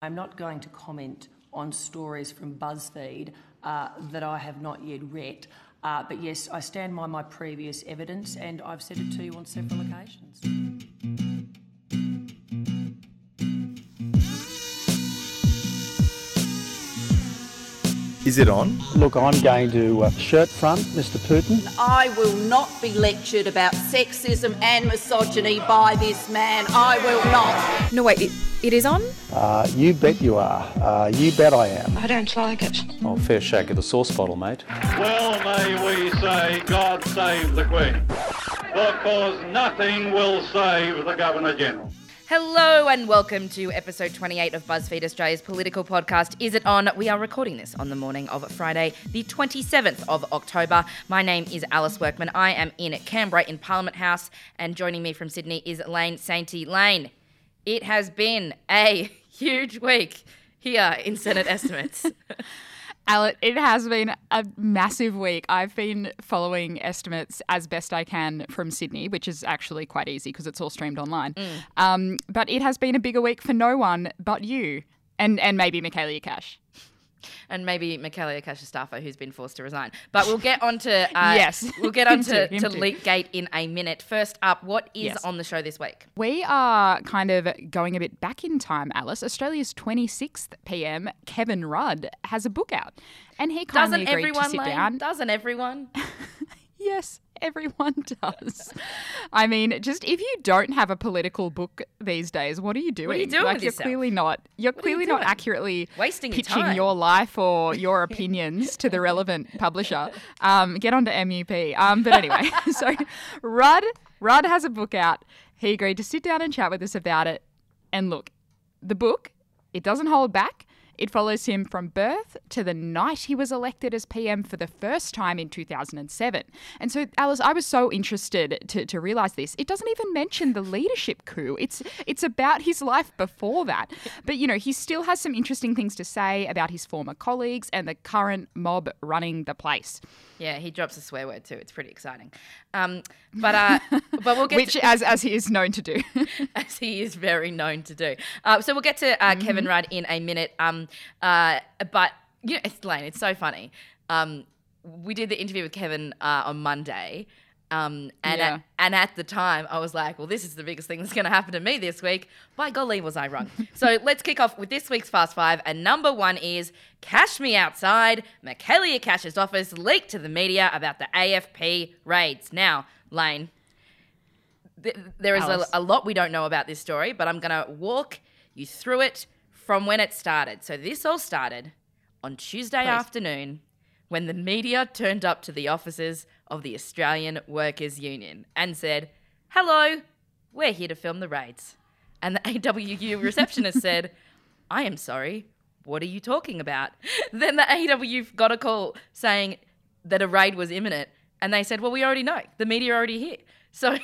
I'm not going to comment on stories from BuzzFeed uh, that I have not yet read. Uh, but yes, I stand by my previous evidence and I've said it to you on several occasions. Is it on? Look, I'm going to uh, shirt front, Mr. Putin. I will not be lectured about sexism and misogyny by this man. I will not. No, wait, it, it is on? Uh, you bet you are. Uh, you bet I am. I don't like it. Oh, fair shake of the sauce bottle, mate. Well, may we say, God save the Queen, because nothing will save the Governor General. Hello and welcome to episode 28 of BuzzFeed Australia's political podcast. Is it on? We are recording this on the morning of Friday, the 27th of October. My name is Alice Workman. I am in Canberra in Parliament House, and joining me from Sydney is Lane Sainty. Lane, it has been a huge week here in Senate estimates. Alice, it has been a massive week. I've been following estimates as best I can from Sydney, which is actually quite easy because it's all streamed online. Mm. Um, but it has been a bigger week for no one but you and, and maybe Michaelia Cash and maybe Michaelia Cash's staffer, who's been forced to resign. But we'll get on to uh, yes, we'll get on to, to Leakgate in a minute. First up, what is yes. on the show this week? We are kind of going a bit back in time, Alice. Australia's 26th PM, Kevin Rudd, has a book out, and he kindly Doesn't agreed everyone, to sit Lane? down. Doesn't everyone? yes, everyone does. I mean, just if you don't have a political book these days, what are you doing? What are you doing like you're yourself? clearly not. You're What clearly you not accurately Wasting your pitching time. your life or your opinions to the relevant publisher. Um, get onto MUP. Um, but anyway, so Rudd Rudd has a book out. He agreed to sit down and chat with us about it. And look, the book it doesn't hold back. It follows him from birth to the night he was elected as PM for the first time in 2007. And so, Alice, I was so interested to, to realise this. It doesn't even mention the leadership coup. It's it's about his life before that. But you know, he still has some interesting things to say about his former colleagues and the current mob running the place. Yeah, he drops a swear word too. It's pretty exciting. Um, but uh, but we'll get Which, to, as as he is known to do. as he is very known to do. Uh, so we'll get to uh, Kevin Mm-hmm. Rudd in a minute. Um, uh, but you know, it's Lane. It's so funny. Um, we did the interview with Kevin uh, on Monday. Um, and, Yeah. at, and at the time, I was like, well, this is the biggest thing that's going to happen to me this week. By golly, was I wrong. so let's kick off with this week's Fast Five. And number one is Cash Me Outside. Michaelia Cash's office leaked to the media about the AFP raids. Now, Lane, th- there is a, a lot we don't know about this story, but I'm going to walk you through it from when it started. So this all started on Tuesday afternoon when the media turned up to the offices of the Australian Workers Union and said, "Hello, we're here to film the raids." And the AWU receptionist said, "I am sorry. What are you talking about?" Then the AWU got a call saying that a raid was imminent, and they said, "Well, we already know. The media are already here." So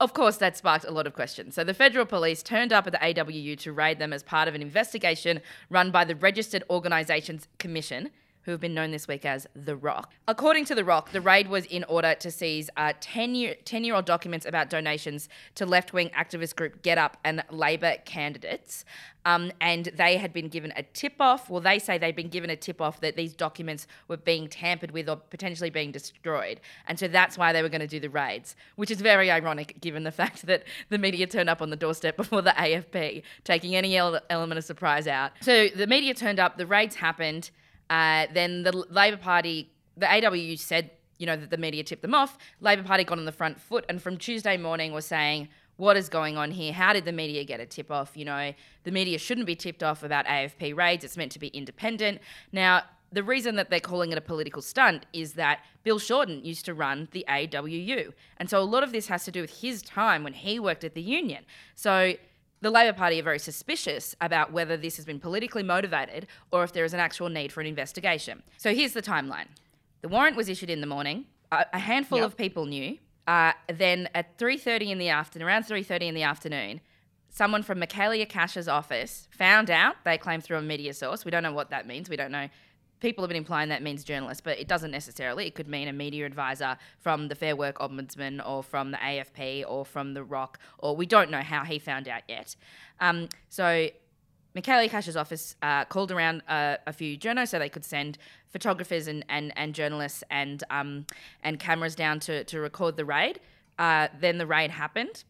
Of course, that sparked a lot of questions. So, the federal police turned up at the AWU to raid them as part of an investigation run by the Registered Organisations Commission, who have been known this week as The Rock. According to The Rock, the raid was in order to seize uh, 10 year 10 year old documents about donations to left wing activist group GetUp and Labor candidates. Um, and they had been given a tip off. Well, they say they'd been given a tip off that these documents were being tampered with or potentially being destroyed. And so that's why they were going to do the raids, which is very ironic given the fact that the media turned up on the doorstep before the AFP, taking any element of surprise out. So the media turned up, the raids happened. Uh, then the Labor Party, the AWU said, you know, that the media tipped them off. Labor Party got on the front foot and from Tuesday morning was saying, what is going on here? How did the media get a tip off? You know, the media shouldn't be tipped off about AFP raids. It's meant to be independent. Now, the reason that they're calling it a political stunt is that Bill Shorten used to run the AWU. And so a lot of this has to do with his time when he worked at the union. So the Labor Party are very suspicious about whether this has been politically motivated or if there is an actual need for an investigation. So here's the timeline. The warrant was issued in the morning. A, a handful Yep. of people knew. Uh, then at 3.30 in the afternoon, around 3.30 in the afternoon, someone from Michaelia Cash's office found out, they claim through a media source. We don't know what that means. We don't know. People have been implying that means journalist, but it doesn't necessarily. It could mean a media advisor from the Fair Work Ombudsman or from the AFP or from The Rock, or we don't know how he found out yet. Um, so Michaelia Cash's office uh, called around uh, a few journos so they could send photographers and, and, and journalists and um, and cameras down to, to record the raid. Uh, then the raid happened.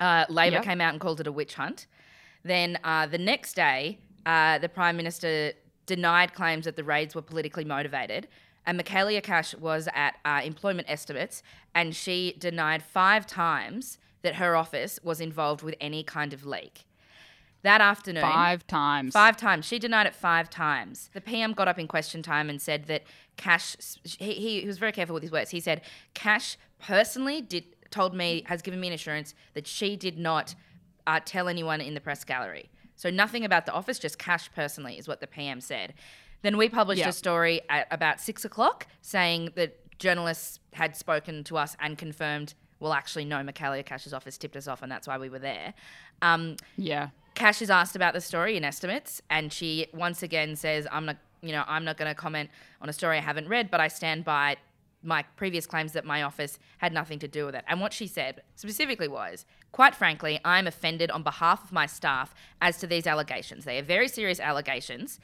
Uh, Labor Yep. came out and called it a witch hunt. Then uh, the next day, uh, the Prime Minister denied claims that the raids were politically motivated. And Michaelia Cash was at uh, employment estimates, and she denied five times that her office was involved with any kind of leak. That afternoon, Five times. Five times. She denied it five times. The PM got up in question time and said that Cash. He, he, he was very careful with his words. He said Cash personally did told me has given me an assurance that she did not uh, tell anyone in the press gallery. So nothing about the office, just Cash personally is what the PM said. Then we published Yeah. a story at about six o'clock saying that journalists had spoken to us and confirmed. Well, actually, no. Michaelia Cash's office tipped us off, and that's why we were there. Um, Yeah. Cash is asked about the story in estimates, and she once again says, "I'm not, you know, I'm not going to comment on a story I haven't read, but I stand by my previous claims that my office had nothing to do with it." And what she said specifically was, "Quite frankly, I'm offended on behalf of my staff as to these allegations. They are very serious allegations."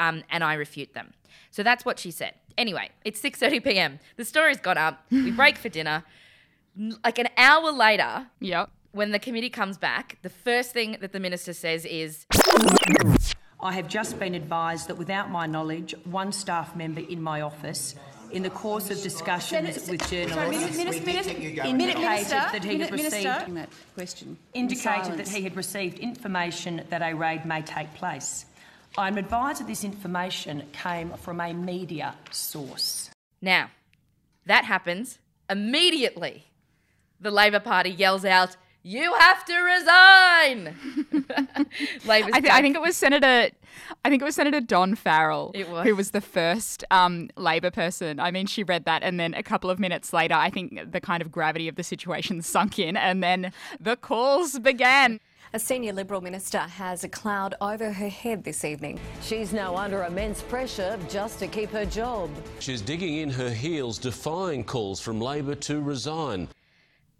Um, and I refute them. So that's what she said. Anyway, it's 6:30 p.m. The story's gone up. We break for dinner. Like an hour later, Yep. when the committee comes back, the first thing that the minister says is, I have just been advised that without my knowledge, one staff member in my office, in the course of discussions with journalists, indicated that he had received that question. indicated that he had received information that a raid may take place. I'm advised that this information came from a media source. Now, that happens immediately. The Labor Party yells out, You have to resign! Labor's I, th- I think it was Senator, I think it was Senator Don Farrell, It was. who was the first um, Labor person. I mean, she read that, and then a couple of minutes later, I think the kind of gravity of the situation sunk in, and then the calls began. A senior Liberal minister has a cloud over her head this evening. She's now under immense pressure just to keep her job. She's digging in her heels, defying calls from Labor to resign.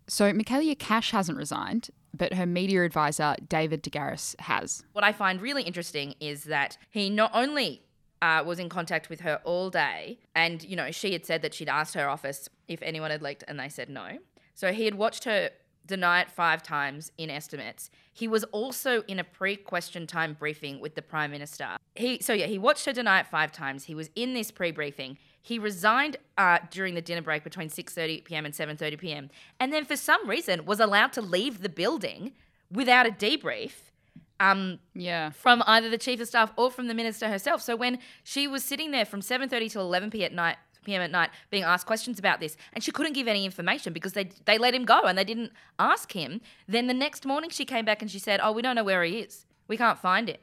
So Michaelia Cash hasn't resigned, but her media advisor David De Garis has. What I find really interesting is that he not only uh, was in contact with her all day, and you know she had said that she'd asked her office if anyone had leaked, and they said no. So he had watched her deny it five times in estimates. He was also in a pre-question time briefing with the prime minister. He so yeah he watched her deny it five times. He was in this pre-briefing. He resigned uh, during the dinner break between 6:30 p.m. and 7:30 p.m. and then for some reason was allowed to leave the building without a debrief um, Yeah. from either the chief of staff or from the minister herself. So when she was sitting there from 7:30 till 11 p.m. at night, p.m. at night, being asked questions about this, and she couldn't give any information because they they let him go and they didn't ask him. Then the next morning she came back and she said, "Oh, we don't know where he is. We can't find him."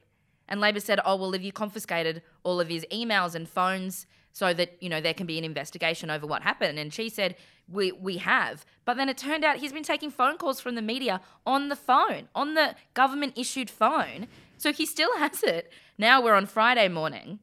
And Labor said, "Oh, well, have you confiscated all of his emails and phones so that you know there can be an investigation over what happened?" And she said, "We we have." But then it turned out he's been taking phone calls from the media on the phone, on the government issued phone. So he still has it. Now we're on Friday morning.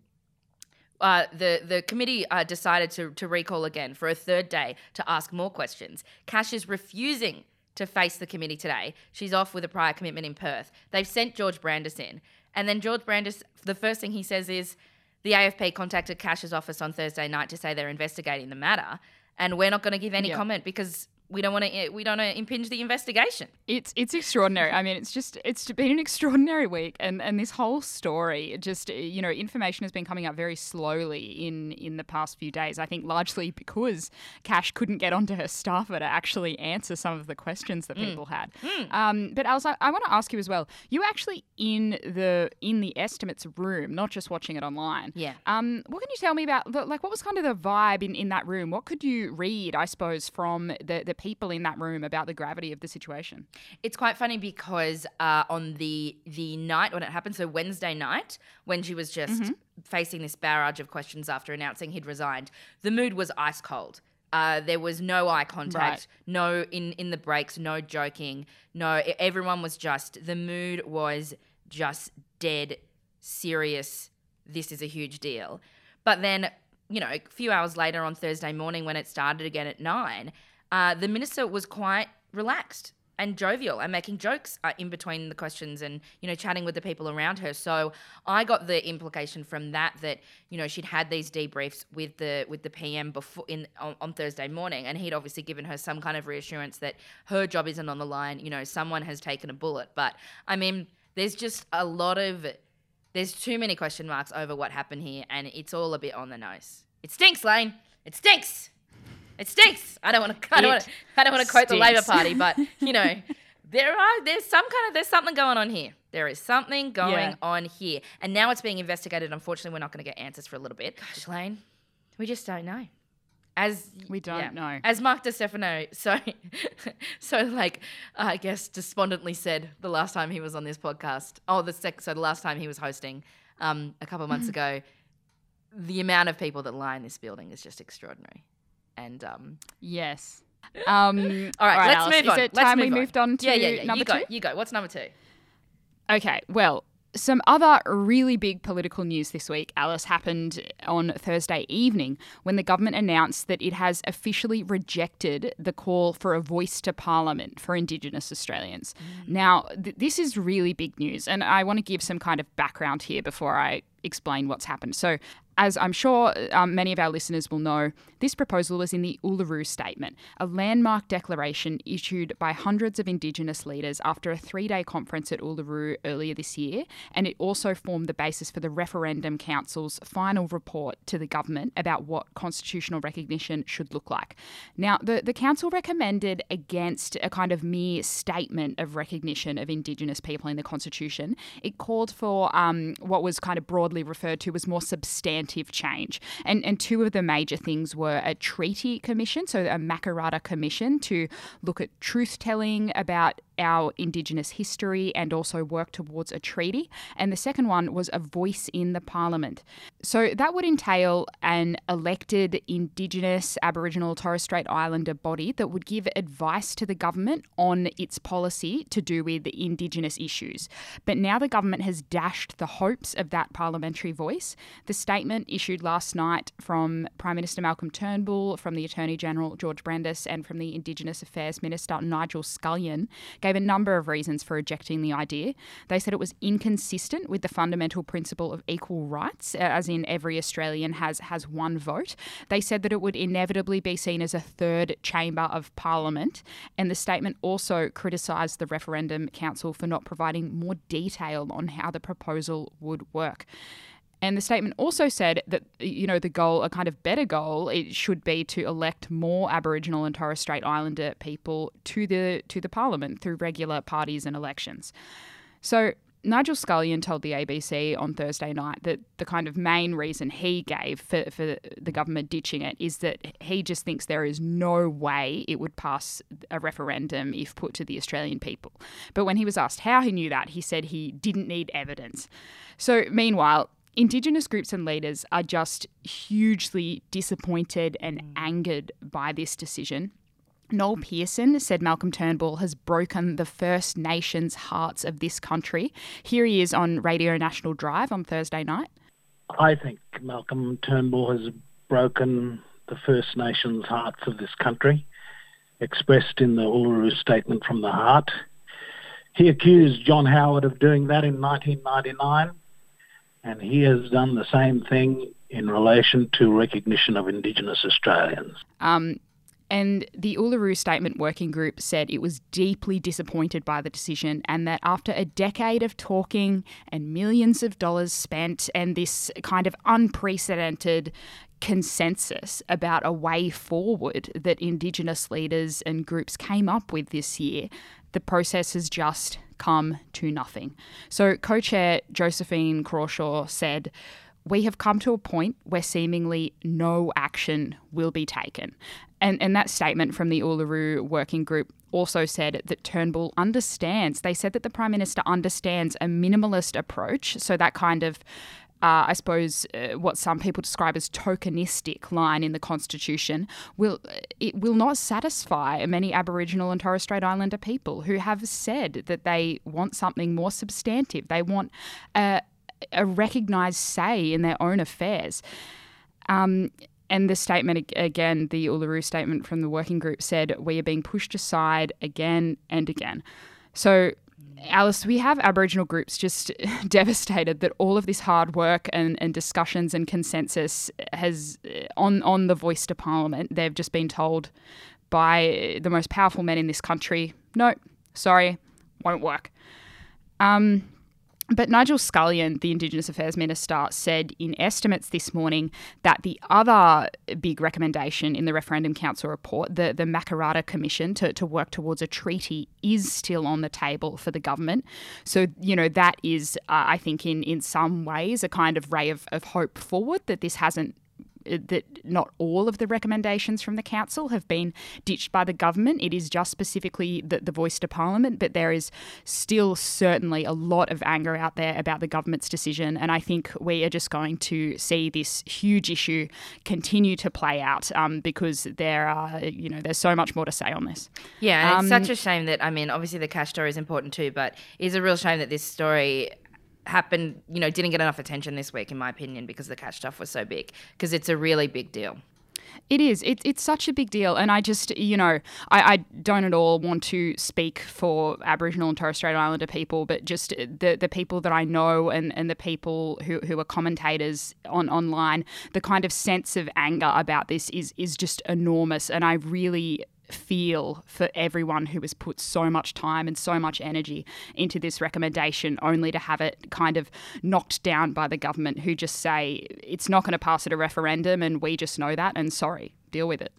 Uh, the the committee uh, decided to to recall again for a third day to ask more questions. Cash is refusing to face the committee today. She's off with a prior commitment in Perth. They've sent George Brandis in, and then George Brandis, the first thing he says is, the AFP contacted Cash's office on Thursday night to say they're investigating the matter, and we're not going to give any Yeah. comment because we don't want to we don't want to impinge the investigation. It's it's extraordinary. I mean, it's just it's been an extraordinary week, and and this whole story, just you know, information has been coming up very slowly in in the past few days. I think largely because Cash couldn't get onto her staffer to actually answer some of the questions that Mm. people had. Um, but Alice, I want to ask you as well. You were actually in the in the estimates room, not just watching it online. Yeah. Um, what can you tell me about the, like what was kind of the vibe in, in that room? What could you read, I suppose, from the, the people in that room about the gravity of the situation? It's quite funny because uh, on the the night when it happened, so Wednesday night, when she was just Mhm. facing this barrage of questions after announcing he'd resigned, the mood was ice cold. Uh, there was no eye contact, Right. no in in the breaks, no joking, no. Everyone was just the mood was just dead serious. This is a huge deal. But then, you know, a few hours later on Thursday morning when it started again at nine, uh, the minister was quite relaxed. and jovial and making jokes uh, in between the questions and you know chatting with the people around her. So i got the implication from that that you know she'd had these debriefs with the with the pm before in on, on thursday morning and he'd obviously given her some kind of reassurance that her job isn't on the line you know someone has taken a bullet. But i mean there's just a lot of there's too many question marks over what happened here and it's all a bit on the nose. It stinks lane. It stinks it stinks. I don't want to. I don't want to. I don't want to quote the Labor Party, but you know, there are there's some kind of there's something going on here. There is something going yeah. on here, and now it's being investigated. Unfortunately, we're not going to get answers for a little bit. Gosh, Lane, we just don't know. As we don't yeah, know. As Mark Di Stefano, so so like I guess despondently said the last time he was on this podcast. Oh, the sec- so the last time he was hosting um, a couple of months ago. The amount of people that lie in this building is just extraordinary. And um, yes. Um, all right, let's Alice, move on. Is it let's time we moved on to yeah, yeah, yeah. number you go, two? You go. What's number two? Okay, well, some other really big political news this week, Alice, happened on Thursday evening when the government announced that it has officially rejected the call for a voice to Parliament for Indigenous Australians. Mm. Now, th- this is really big news, and I want to give some kind of background here before I explain what's happened. So, as I'm sure um, many of our listeners will know, this proposal was in the Uluru Statement, a landmark declaration issued by hundreds of Indigenous leaders after a three day conference at Uluru earlier this year, and it also formed the basis for the Referendum Council's final report to the government about what constitutional recognition should look like. Now, the, the Council recommended against a kind of mere statement of recognition of Indigenous people in the Constitution. It called for um, what was kind of broadly referred to as more substantial substantive change. And, and two of the major things were a treaty commission, so a Makarrata commission to look at truth telling about our Indigenous history and also work towards a treaty. And the second one was a voice in the Parliament. So that would entail an elected Indigenous Aboriginal Torres Strait Islander body that would give advice to the government on its policy to do with Indigenous issues. But now the government has dashed the hopes of that parliamentary voice. The statement issued last night from Prime Minister Malcolm Turnbull, from the Attorney General George Brandis, and from the Indigenous Affairs Minister Nigel Scullion gave a number of reasons for rejecting the idea. They said it was inconsistent with the fundamental principle of equal rights, uh, as in every Australian has has one vote. They said that it would inevitably be seen as a third chamber of parliament, and the statement also criticised the referendum council for not providing more detail on how the proposal would work. And the statement also said that, you know, the goal, a kind of better goal, it should be to elect more Aboriginal and Torres Strait Islander people to the to the parliament through regular parties and elections. So Nigel Scullion told the ABC on Thursday night that the kind of main reason he gave for, for the government ditching it is that he just thinks there is no way it would pass a referendum if put to the Australian people. But when he was asked how he knew that, he said he didn't need evidence. So, meanwhile, Indigenous groups and leaders are just hugely disappointed and mm. angered by this decision. Noel Pearson said Malcolm Turnbull has broken the First Nations hearts of this country. Here he is on Radio National Drive on Thursday night. I think Malcolm Turnbull has broken the First Nations hearts of this country, expressed in the Uluru Statement from the Heart. He accused John Howard of doing that in 1999 and he has done the same thing in relation to recognition of Indigenous Australians. Um, and the Uluru Statement Working Group said it was deeply disappointed by the decision and that after a decade of talking and millions of dollars spent and this kind of unprecedented consensus about a way forward that Indigenous leaders and groups came up with this year, the process has just come to nothing. So, co chair Josephine Crawshaw said, we have come to a point where seemingly no action will be taken. And, and that statement from the Uluru Working Group also said that Turnbull understands, they said that the Prime Minister understands a minimalist approach. So that kind of uh, I suppose, uh, what some people describe as tokenistic line in the Constitution, will it will not satisfy many Aboriginal and Torres Strait Islander people who have said that they want something more substantive. They want a, a recognised say in their own affairs. Um, and the statement again, the Uluru statement from the working group said, We are being pushed aside again and again. So, Alice, we have Aboriginal groups just devastated that all of this hard work and, and discussions and consensus has on on the voice to Parliament. They've just been told by the most powerful men in this country, no, sorry, won't work. Um, but Nigel Scullion, the Indigenous Affairs Minister, said in estimates this morning that the other big recommendation in the Referendum Council report, the, the Makarrata Commission to, to work towards a treaty, is still on the table for the government. So, you know, that is, uh, I think, in, in some ways, a kind of ray of, of hope forward that this hasn't that not all of the recommendations from the council have been ditched by the government. It is just specifically the, the voice to parliament, but there is still certainly a lot of anger out there about the government's decision. And I think we are just going to see this huge issue continue to play out um, because there are, you know, there's so much more to say on this. Yeah, um, it's such a shame that, I mean, obviously the cash story is important too, but it's a real shame that this story happened, you know, didn't get enough attention this week, in my opinion, because the Cash stuff was so big. Because it's a really big deal. It is. It, it's such a big deal. And I just, you know, I, I, don't at all want to speak for Aboriginal and Torres Strait Islander people, but just the, the people that I know and, and the people who, who are commentators on online, the kind of sense of anger about this is, is just enormous. And I really feel for everyone who has put so much time and so much energy into this recommendation only to have it kind of knocked down by the government who just say it's not going to pass at a referendum and we just know that and sorry, deal with it.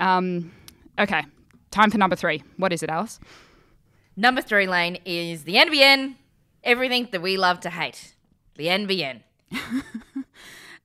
Um, okay, time for number three. What is it, Alice? Number three lane is the NBN, everything that we love to hate. The NBN.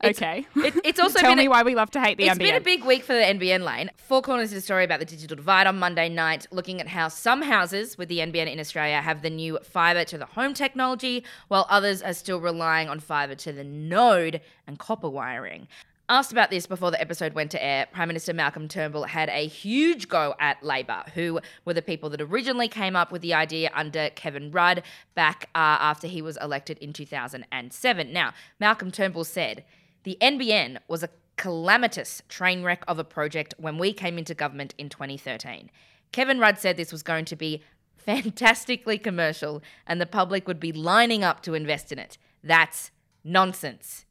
okay. It, it's also tell been me a, why we love to hate the It's NBN. been a big week for the NBN lane. Four Corners did a story about the digital divide on Monday night, looking at how some houses with the NBN in Australia have the new fibre to the home technology, while others are still relying on fibre to the node and copper wiring. Asked about this before the episode went to air, Prime Minister Malcolm Turnbull had a huge go at Labor, who were the people that originally came up with the idea under Kevin Rudd back uh, after he was elected in 2007. Now, Malcolm Turnbull said, the NBN was a calamitous train wreck of a project when we came into government in 2013. Kevin Rudd said this was going to be fantastically commercial and the public would be lining up to invest in it. That's nonsense.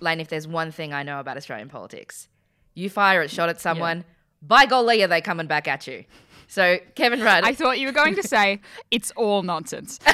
Lane, if there's one thing I know about Australian politics, you fire a shot at someone, by golly, are they coming back at you? So, Kevin Rudd. I thought you were going to say it's all nonsense.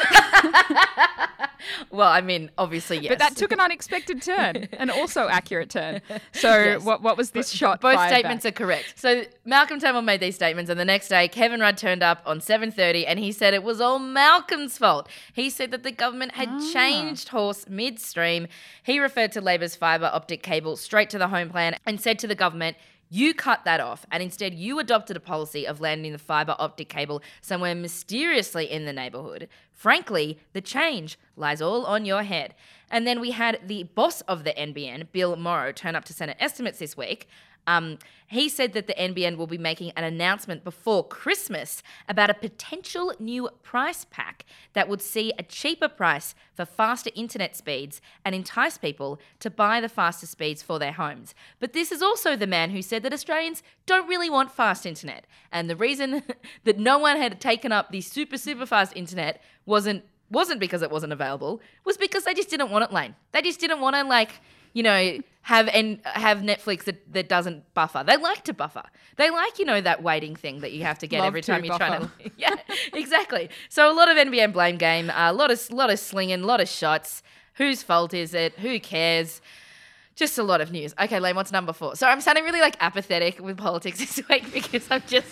well, I mean, obviously, yes. But that took an unexpected turn, an also accurate turn. So, Yes. what, what was this shot? Both statements back? are correct. So Malcolm Turnbull made these statements, and the next day Kevin Rudd turned up on 7:30, and he said it was all Malcolm's fault. He said that the government had Ah. changed horse midstream. He referred to Labor's fibre optic cable straight to the home plan, and said to the government. You cut that off, and instead you adopted a policy of landing the fibre optic cable somewhere mysteriously in the neighbourhood. Frankly, the change lies all on your head. And then we had the boss of the NBN, Bill Morrow, turn up to Senate estimates this week. Um, he said that the NBN will be making an announcement before Christmas about a potential new price pack that would see a cheaper price for faster internet speeds and entice people to buy the faster speeds for their homes. But this is also the man who said that Australians don't really want fast internet. And the reason that no one had taken up the super, super fast internet wasn't wasn't because it wasn't available, was because they just didn't want it, Lane. They just didn't want to like, you know, have and have Netflix that, that doesn't buffer. They like to buffer. They like, you know, that waiting thing that you have to get Love every time you're trying to. Yeah, exactly. So a lot of NBN blame game, a lot of lot of slinging, a lot of shots. Whose fault is it? Who cares? Just a lot of news. Okay, Lane, what's number four? So I'm sounding really like apathetic with politics this week because I'm just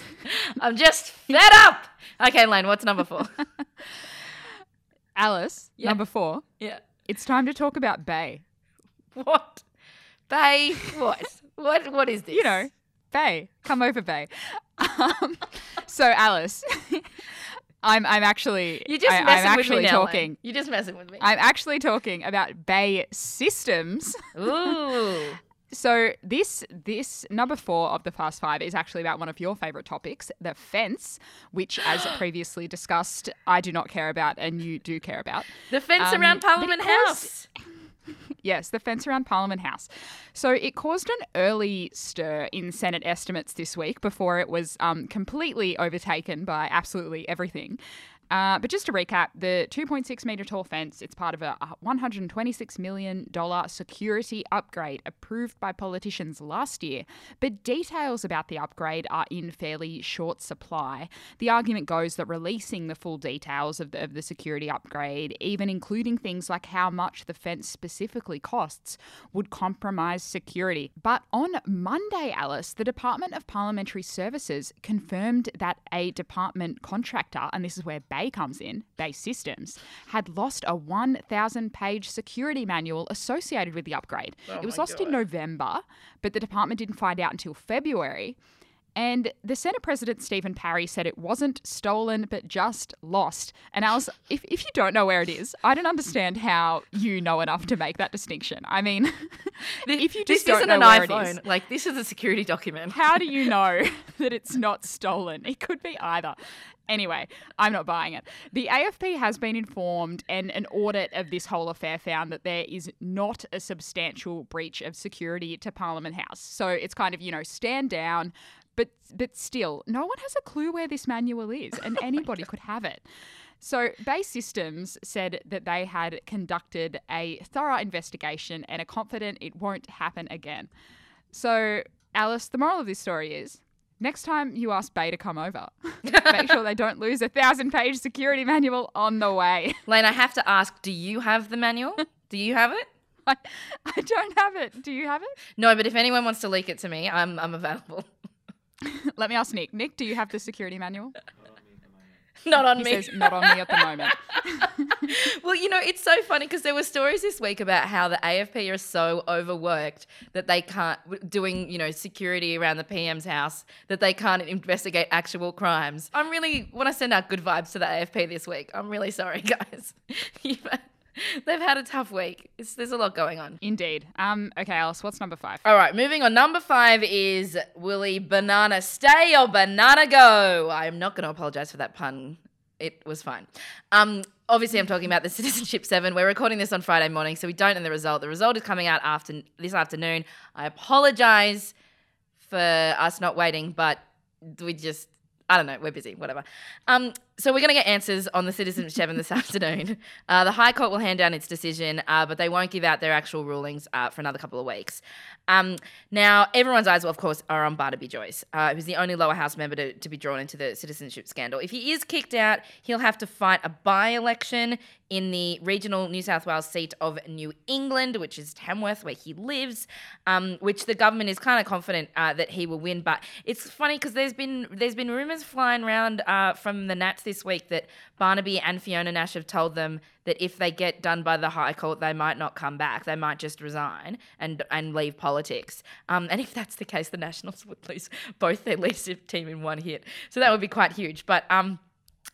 I'm just fed up. Okay, Lane, what's number four? Alice, Yeah. number four. Yeah. It's time to talk about Bay. What? Bay? What? what? What is this? You know, Bay. Come over, Bay. Um, so, Alice, I'm I'm actually You're just I, messing I'm with actually me now. talking. You're just messing with me. I'm actually talking about BAE Systems. Ooh. So this this number four of the Fast Five is actually about one of your favourite topics, the fence, which, as previously discussed, I do not care about and you do care about. The fence Um, around Parliament House. Yes, the fence around Parliament House. So it caused an early stir in Senate estimates this week before it was um, completely overtaken by absolutely everything. Uh, but just to recap, the 2.6 metre tall fence, it's part of a $126 million security upgrade approved by politicians last year. But details about the upgrade are in fairly short supply. The argument goes that releasing the full details of the, of the security upgrade, even including things like how much the fence specifically costs, would compromise security. But on Monday, Alice, the Department of Parliamentary Services confirmed that a department contractor, and this is where Comes in, BAE Systems, had lost a 1,000 page security manual associated with the upgrade. Oh it was lost God. in November, but the department didn't find out until February. And the Senate President Stephen Parry said it wasn't stolen, but just lost. And Alice, if, if you don't know where it is, I don't understand how you know enough to make that distinction. I mean, if you This just don't isn't know an where it iPhone. is, Like this is a security document. how do you know that it's not stolen? It could be either. Anyway, I'm not buying it. The AFP has been informed, and an audit of this whole affair found that there is not a substantial breach of security to Parliament House. So it's kind of, you know, stand down, but but still, no one has a clue where this manual is, and oh anybody could have it. So, BAE Systems said that they had conducted a thorough investigation and are confident it won't happen again. So, Alice, the moral of this story is next time you ask Bay to come over, make sure they don't lose a thousand page security manual on the way. Lane, I have to ask, do you have the manual? do you have it? I, I don't have it. Do you have it? No, but if anyone wants to leak it to me, I'm I'm available. Let me ask Nick. Nick, do you have the security manual? Not on he me. Says not on me at the moment. well, you know, it's so funny because there were stories this week about how the AFP are so overworked that they can't doing, you know, security around the PM's house that they can't investigate actual crimes. I'm really want to send out good vibes to the AFP this week. I'm really sorry, guys. They've had a tough week. It's, there's a lot going on. Indeed. Um. Okay, Alice. What's number five? All right, moving on. Number five is Willie Banana Stay or Banana Go. I'm not going to apologize for that pun. It was fine. Um, obviously, I'm talking about the Citizenship 7. We're recording this on Friday morning, so we don't know the result. The result is coming out after this afternoon. I apologize for us not waiting, but we just, I don't know, we're busy, whatever. Um, so we're going to get answers on the Citizenship 7 this afternoon. Uh, the High Court will hand down its decision, uh, but they won't give out their actual rulings uh, for another couple of weeks. Um, now, everyone's eyes, of course, are on Barnaby Joyce, uh, who's the only lower house member to, to be drawn into the citizenship scandal. If he is kicked out, he'll have to fight a by election in the regional New South Wales seat of New England, which is Tamworth, where he lives, um, which the government is kind of confident uh, that he will win. But it's funny because there's been there's been rumours flying around uh, from the Nats this week that Barnaby and Fiona Nash have told them that if they get done by the High Court, they might not come back. They might just resign and and leave politics. Um, and if that's the case, the Nationals would lose both their leadership team in one hit. So that would be quite huge. But um,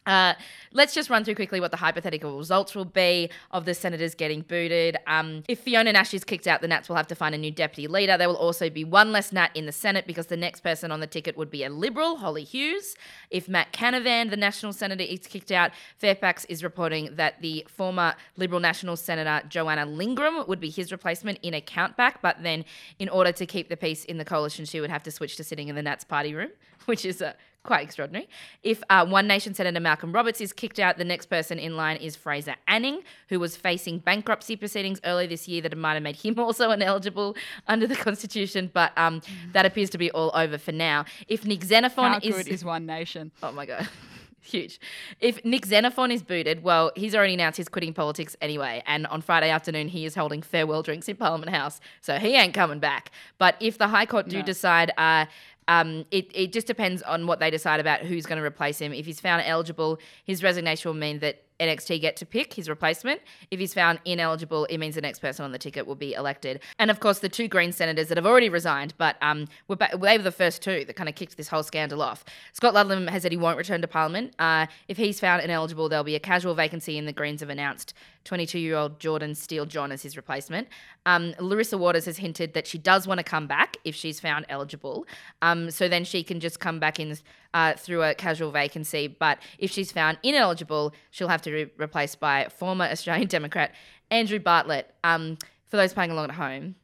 uh, let's just run through quickly what the hypothetical results will be of the senators getting booted. Um, if Fiona Nash is kicked out, the Nats will have to find a new deputy leader. There will also be one less Nat in the Senate because the next person on the ticket would be a Liberal, Holly Hughes. If Matt Canavan, the National Senator, is kicked out, Fairfax is reporting that the former Liberal National Senator Joanna Lindgren would be his replacement in a countback. But then, in order to keep the peace in the coalition, she would have to switch to sitting in the Nats party room, which is a quite extraordinary. If uh, One Nation Senator Malcolm Roberts is kicked out, the next person in line is Fraser Anning, who was facing bankruptcy proceedings earlier this year that might have made him also ineligible under the Constitution, but um, that appears to be all over for now. If Nick Xenophon How is. good is One Nation? Oh my God. Huge. If Nick Xenophon is booted, well, he's already announced he's quitting politics anyway. And on Friday afternoon, he is holding farewell drinks in Parliament House. So he ain't coming back. But if the High Court do No. decide, uh, um, it, it just depends on what they decide about who's going to replace him. If he's found eligible, his resignation will mean that NXT get to pick his replacement. If he's found ineligible, it means the next person on the ticket will be elected. And of course, the two Green senators that have already resigned, but um, were ba- they were the first two that kind of kicked this whole scandal off. Scott Ludlam has said he won't return to Parliament. Uh, if he's found ineligible, there'll be a casual vacancy, and the Greens have announced 22-year-old Jordon Steele-John as his replacement. Um, Larissa Waters has hinted that she does want to come back if she's found eligible. Um, so then she can just come back in uh, through a casual vacancy. But if she's found ineligible, she'll have to be replaced by former Australian Democrat Andrew Bartlett. Um, for those playing along at home,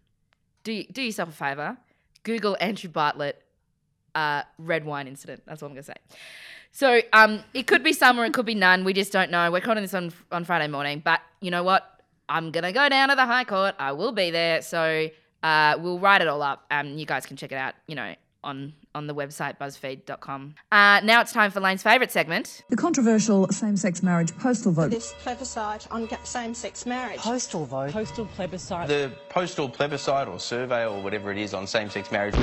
do do yourself a favor. Google Andrew Bartlett uh, red wine incident. That's all I'm gonna say. So um, it could be some or it could be none. We just don't know. We're calling this on on Friday morning, but you know what? I'm gonna go down to the High Court. I will be there. So uh, we'll write it all up. Um, you guys can check it out. You know, on on the website buzzfeed.com. Uh, now it's time for Lane's favourite segment. The controversial same-sex marriage postal vote. This plebiscite on same-sex marriage. Postal vote. Postal plebiscite. The postal plebiscite or survey or whatever it is on same-sex marriage.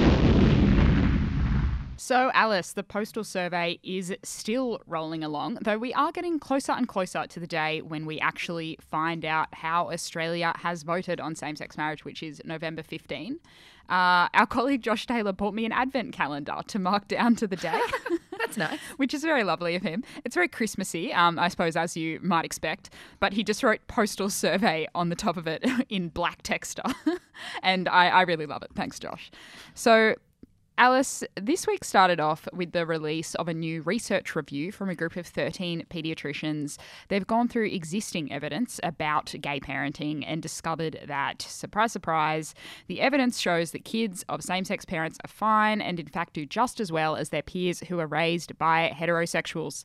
So, Alice, the postal survey is still rolling along, though we are getting closer and closer to the day when we actually find out how Australia has voted on same sex marriage, which is November 15. Uh, our colleague Josh Taylor bought me an advent calendar to mark down to the day. That's nice. Which is very lovely of him. It's very Christmassy, um, I suppose, as you might expect. But he just wrote postal survey on the top of it in black texture. and I, I really love it. Thanks, Josh. So Alice, this week started off with the release of a new research review from a group of 13 paediatricians. They've gone through existing evidence about gay parenting and discovered that, surprise, surprise, the evidence shows that kids of same sex parents are fine and, in fact, do just as well as their peers who are raised by heterosexuals.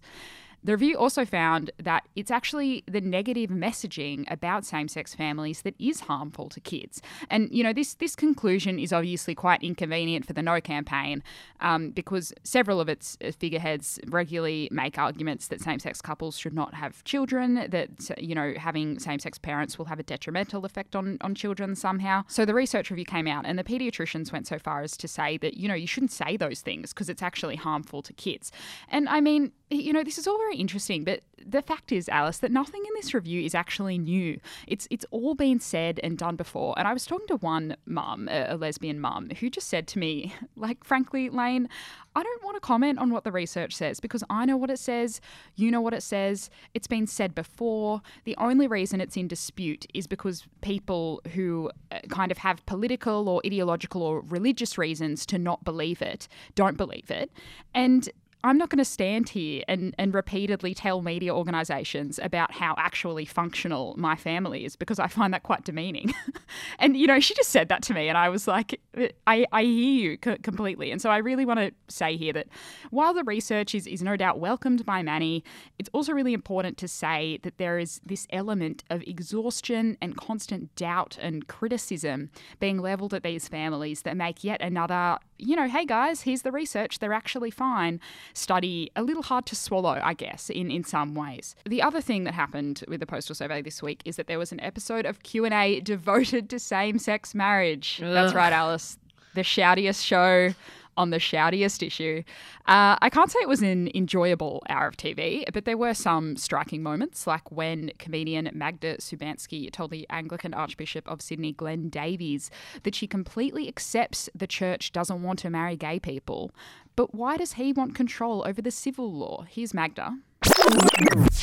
The review also found that it's actually the negative messaging about same-sex families that is harmful to kids. And you know, this this conclusion is obviously quite inconvenient for the No campaign um, because several of its figureheads regularly make arguments that same-sex couples should not have children, that you know, having same-sex parents will have a detrimental effect on on children somehow. So the research review came out, and the paediatricians went so far as to say that you know you shouldn't say those things because it's actually harmful to kids. And I mean, you know, this is all very interesting, but the fact is, Alice, that nothing in this review is actually new. It's it's all been said and done before. And I was talking to one mum, a, a lesbian mum, who just said to me, like, frankly, Lane, I don't want to comment on what the research says because I know what it says, you know what it says, it's been said before. The only reason it's in dispute is because people who uh, kind of have political or ideological or religious reasons to not believe it don't believe it. And I'm not going to stand here and, and repeatedly tell media organisations about how actually functional my family is because I find that quite demeaning. and, you know, she just said that to me and I was like, I, I hear you c- completely. And so I really want to say here that while the research is, is no doubt welcomed by many, it's also really important to say that there is this element of exhaustion and constant doubt and criticism being levelled at these families that make yet another, you know, hey guys, here's the research, they're actually fine study a little hard to swallow, I guess, in, in some ways. The other thing that happened with the postal survey this week is that there was an episode of Q&A devoted to same-sex marriage. Ugh. That's right, Alice. The shoutiest show on the shoutiest issue. Uh, I can't say it was an enjoyable hour of TV, but there were some striking moments, like when comedian Magda Szubanski told the Anglican Archbishop of Sydney, Glenn Davies, that she completely accepts the church doesn't want to marry gay people. But why does he want control over the civil law? Here's Magda.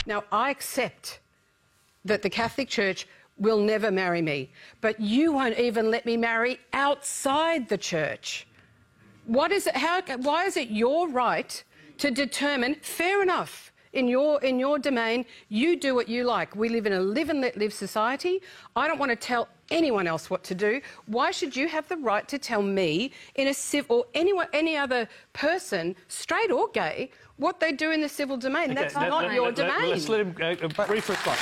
Now, I accept that the Catholic Church will never marry me, but you won't even let me marry outside the church. What is it? How? Why is it your right to determine? Fair enough. In your in your domain, you do what you like. We live in a live and let live society. I don't want to tell anyone else what to do. Why should you have the right to tell me in a civil or anyone any other person, straight or gay, what they do in the civil domain? Okay, That's that, not that, your that, domain. Let's let him uh, brief response.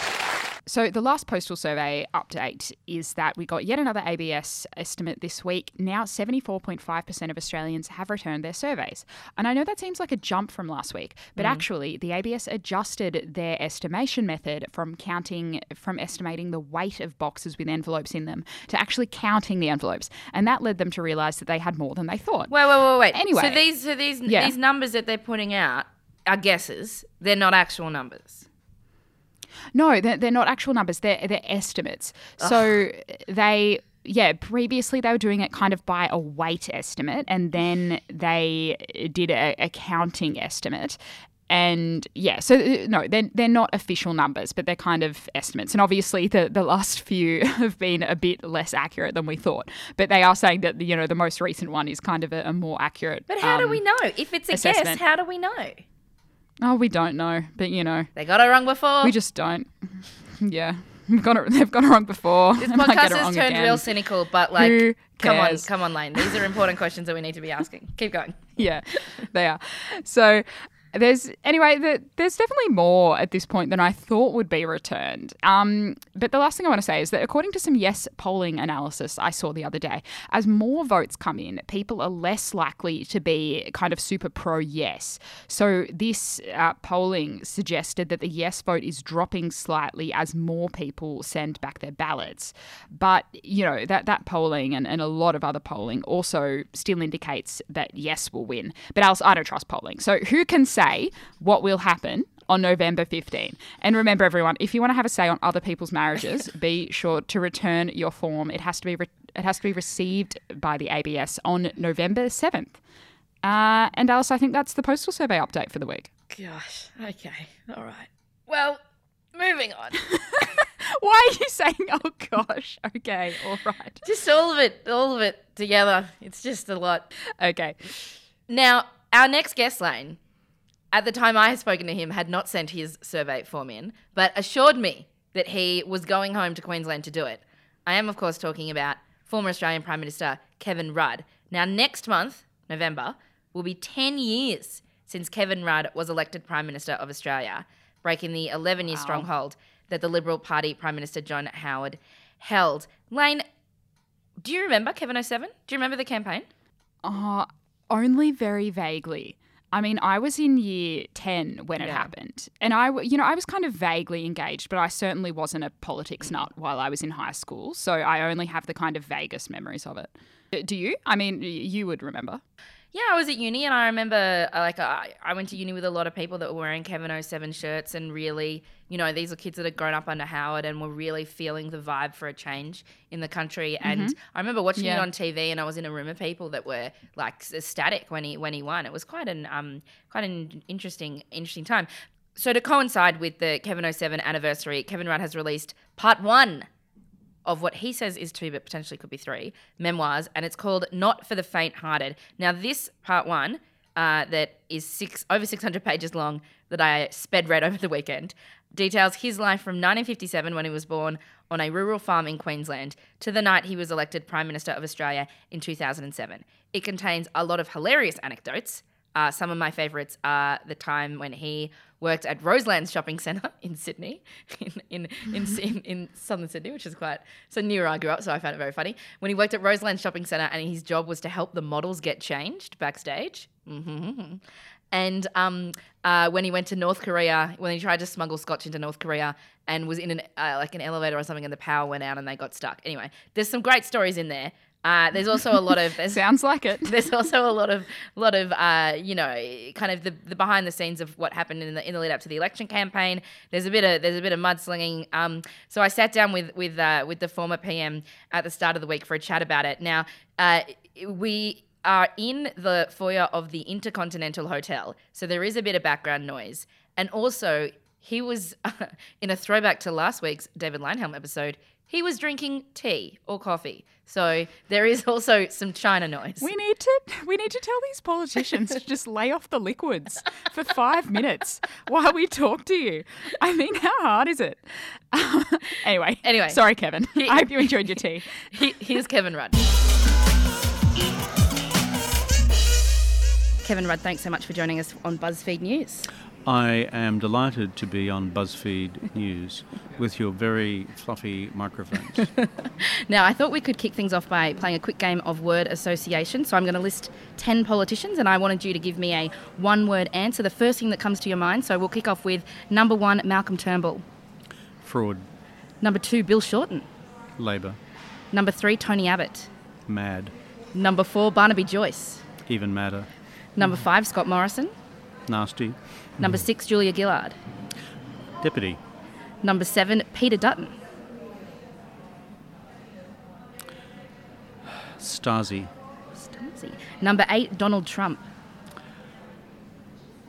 So, the last postal survey update is that we got yet another ABS estimate this week. Now, 74.5% of Australians have returned their surveys. And I know that seems like a jump from last week, but mm. actually, the ABS adjusted their estimation method from counting, from estimating the weight of boxes with envelopes in them to actually counting the envelopes. And that led them to realise that they had more than they thought. Wait, wait, wait, wait. Anyway. So, these, so these, yeah. these numbers that they're putting out are guesses, they're not actual numbers. No, they're, they're not actual numbers. They're they're estimates. Ugh. So they yeah, previously they were doing it kind of by a weight estimate, and then they did a, a counting estimate. And yeah, so uh, no, they're, they're not official numbers, but they're kind of estimates. And obviously, the, the last few have been a bit less accurate than we thought. But they are saying that you know the most recent one is kind of a, a more accurate. But how um, do we know if it's a assessment. guess? How do we know? Oh, we don't know, but you know. They got it wrong before. We just don't. yeah. We've got it, they've got it wrong before. This podcast has turned again. real cynical, but like, come on, come on, Lane. These are important questions that we need to be asking. Keep going. yeah, they are. So there's anyway. The, there's definitely more at this point than I thought would be returned. Um, but the last thing I want to say is that according to some Yes polling analysis I saw the other day, as more votes come in, people are less likely to be kind of super pro Yes. So this uh, polling suggested that the Yes vote is dropping slightly as more people send back their ballots. But you know that that polling and, and a lot of other polling also still indicates that Yes will win. But else I don't trust polling. So who can say what will happen on November 15. And remember, everyone, if you want to have a say on other people's marriages, be sure to return your form. It has to be re- it has to be received by the ABS on November 7th. Uh, and Alice, I think that's the postal survey update for the week. Gosh. Okay. All right. Well, moving on. Why are you saying, oh gosh? Okay, all right. just all of it, all of it together. It's just a lot. Okay. Now, our next guest, Lane, at the time I had spoken to him, had not sent his survey form in, but assured me that he was going home to Queensland to do it. I am, of course, talking about former Australian Prime Minister Kevin Rudd. Now, next month, November, will be 10 years since Kevin Rudd was elected Prime Minister of Australia, breaking the 11 year Wow. stronghold that the Liberal Party Prime Minister John Howard held. Lane, do you remember Kevin 07? Do you remember the campaign? Uh, only very vaguely. I mean, I was in year 10 when it Yeah. happened. And I, you know, I was kind of vaguely engaged, but I certainly wasn't a politics nut while I was in high school. So I only have the kind of vaguest memories of it. Uh, Do you? I mean, you would remember. Yeah, I was at uni and I remember uh, like I, I went to uni with a lot of people that were wearing Kevin 07 shirts and really, you know, these are kids that had grown up under Howard and were really feeling the vibe for a change in the country. And Mhm. I remember watching it on TV and I was in a room of people that were like ecstatic when he when he won. It was quite an um quite an interesting interesting time. So to coincide with the Kevin 07 anniversary, Kevin Rudd has released part 1 of what he says is two, but potentially could be three memoirs, and it's called "Not for the Faint-Hearted." Now, this part one, uh, that is six over six hundred pages long, that I sped read over the weekend, details his life from 1957 when he was born on a rural farm in Queensland to the night he was elected Prime Minister of Australia in 2007. It contains a lot of hilarious anecdotes. Uh, some of my favourites are the time when he worked at Roselands Shopping Centre in Sydney, in in, in, in in southern Sydney, which is quite so near where I grew up. So I found it very funny when he worked at Roselands Shopping Centre, and his job was to help the models get changed backstage. hmm And um, uh, when he went to North Korea, when he tried to smuggle scotch into North Korea and was in an uh, like an elevator or something, and the power went out and they got stuck. Anyway, there's some great stories in there. Uh, there's also a lot of Sounds like it. there's also a lot of lot of uh, you know kind of the, the behind the scenes of what happened in the in the lead up to the election campaign. There's a bit of there's a bit of mudslinging. Um, so I sat down with with uh, with the former PM at the start of the week for a chat about it. Now uh, we are in the foyer of the Intercontinental Hotel, so there is a bit of background noise, and also he was in a throwback to last week's David Leyonhjelm episode. He was drinking tea or coffee, so there is also some China noise. We need to we need to tell these politicians to just lay off the liquids for five minutes while we talk to you. I mean, how hard is it? anyway, Anyway. sorry, Kevin. I hope you enjoyed your tea. He- Here's Kevin Rudd. Kevin Rudd, thanks so much for joining us on BuzzFeed News. I am delighted to be on BuzzFeed News with your very fluffy microphones. Now, I thought we could kick things off by playing a quick game of word association. So I'm going to list 10 politicians and I wanted you to give me a one word answer, the first thing that comes to your mind. So we'll kick off with number one, Malcolm Turnbull. Fraud, Number two, Bill Shorten. Labour, Number three, Tony Abbott. mad, Number four, Barnaby Joyce. even madder, Number five, Scott Morrison. nasty, Number hmm. six, Julia Gillard. deputy, Number seven, Peter Dutton. Stasi, Stasi. Number eight, Donald Trump.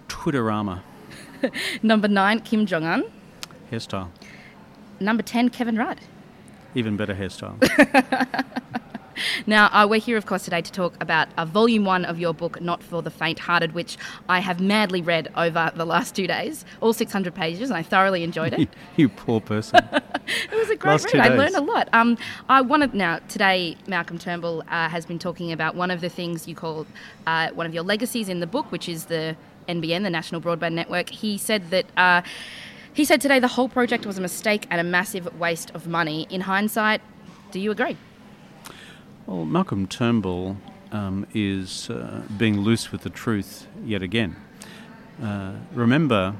Twitterama, Number nine, Kim Jong un. hairstyle, Number 10, Kevin Rudd. even better hairstyle, now, uh, we're here, of course, today to talk about a volume one of your book, Not for the Faint Hearted, which I have madly read over the last two days, all 600 pages, and I thoroughly enjoyed it. you poor person. it was a great Last read. I learned a lot. Um, I wanted now today. Malcolm Turnbull uh, has been talking about one of the things you call uh, one of your legacies in the book, which is the NBN, the National Broadband Network. He said that. Uh, he said today the whole project was a mistake and a massive waste of money. In hindsight, do you agree? Well, Malcolm Turnbull um, is uh, being loose with the truth yet again. Uh, remember,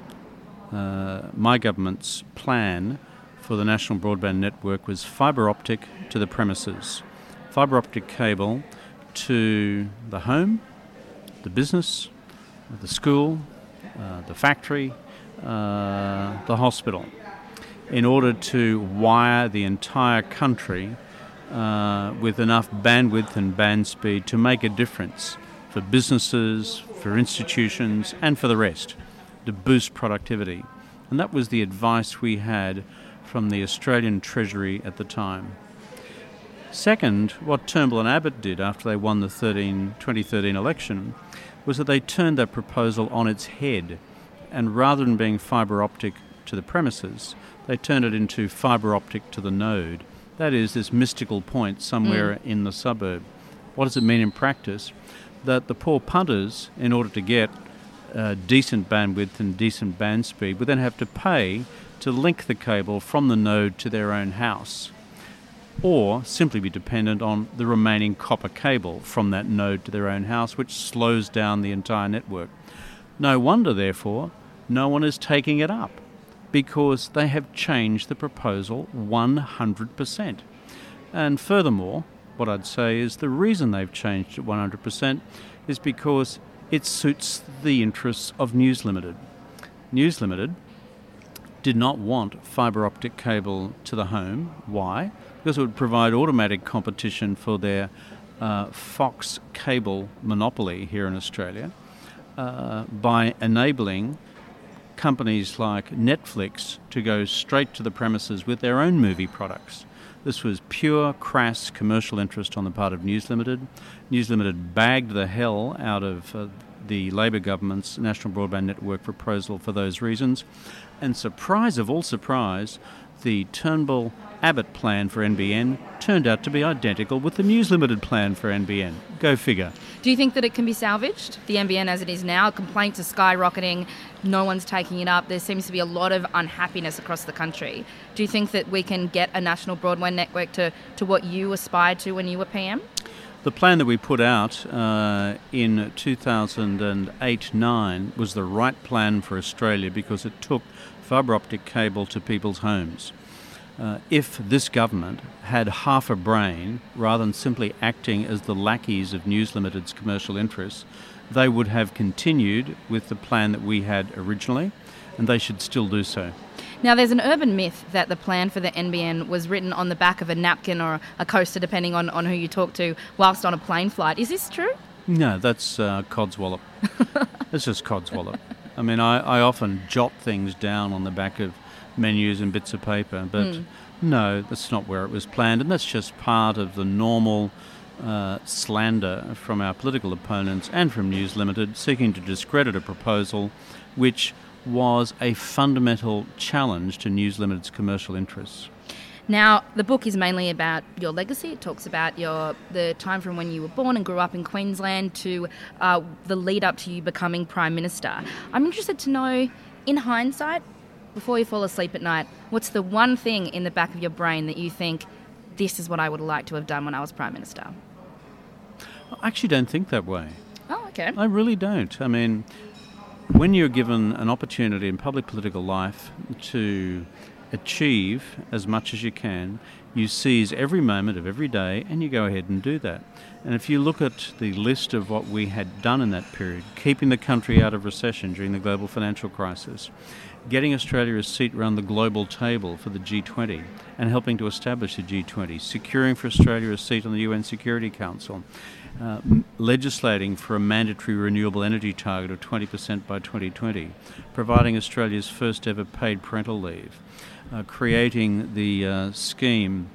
uh, my government's plan for the National Broadband Network was fibre optic to the premises, fibre optic cable to the home, the business, the school, uh, the factory, uh, the hospital, in order to wire the entire country uh, with enough bandwidth and band speed to make a difference for businesses, for institutions, and for the rest, to boost productivity. And that was the advice we had from the Australian Treasury at the time. Second, what Turnbull and Abbott did after they won the 13, 2013 election was that they turned that proposal on its head. And rather than being fibre optic to the premises, they turned it into fibre optic to the node. That is, this mystical point somewhere Mm. in the suburb. What does it mean in practice? That the poor punters, in order to get uh, decent bandwidth and decent band speed, would then have to pay to link the cable from the node to their own house, or simply be dependent on the remaining copper cable from that node to their own house, which slows down the entire network. No wonder, therefore, no one is taking it up because they have changed the proposal 100%. And furthermore, what I'd say is the reason they've changed it 100% is because it suits the interests of News Limited. News Limited did not want fibre optic cable to the home. Why? Because it would provide automatic competition for their uh, Fox cable monopoly here in Australia uh, by enabling companies like Netflix to go straight to the premises with their own movie products. This was pure, crass commercial interest on the part of News Limited. News Limited bagged the hell out of uh, the Labor government's National Broadband Network proposal for those reasons. And surprise of all surprise, the Turnbull Abbott plan for NBN turned out to be identical with the News Limited plan for NBN. Go figure. Do you think that it can be salvaged, the NBN as it is now? Complaints are skyrocketing, no one's taking it up. There seems to be a lot of unhappiness across the country. Do you think that we can get a national broadband network to, to what you aspired to when you were PM? The plan that we put out uh, in 2008 9 was the right plan for Australia because it took fibre optic cable to people's homes. Uh, if this government had half a brain rather than simply acting as the lackeys of News Limited's commercial interests, they would have continued with the plan that we had originally, and they should still do so. Now, there's an urban myth that the plan for the NBN was written on the back of a napkin or a coaster, depending on, on who you talk to, whilst on a plane flight. Is this true? No, that's uh, codswallop. it's just codswallop. I mean, I, I often jot things down on the back of menus and bits of paper, but Mm. no, that's not where it was planned, and that's just part of the normal uh, slander from our political opponents and from News Limited seeking to discredit a proposal which was a fundamental challenge to News Limited's commercial interests. Now, the book is mainly about your legacy. It talks about your the time from when you were born and grew up in Queensland to uh, the lead up to you becoming Prime Minister. I'm interested to know, in hindsight, before you fall asleep at night, what's the one thing in the back of your brain that you think, this is what I would like to have done when I was Prime Minister? I actually don't think that way. Oh, okay. I really don't. I mean, when you're given an opportunity in public political life to achieve as much as you can, you seize every moment of every day and you go ahead and do that. And if you look at the list of what we had done in that period, keeping the country out of recession during the global financial crisis, getting Australia a seat around the global table for the G20 and helping to establish the G20, securing for Australia a seat on the UN Security Council, uh, legislating for a mandatory renewable energy target of 20% by 2020, providing Australia's first ever paid parental leave, uh, creating the uh, scheme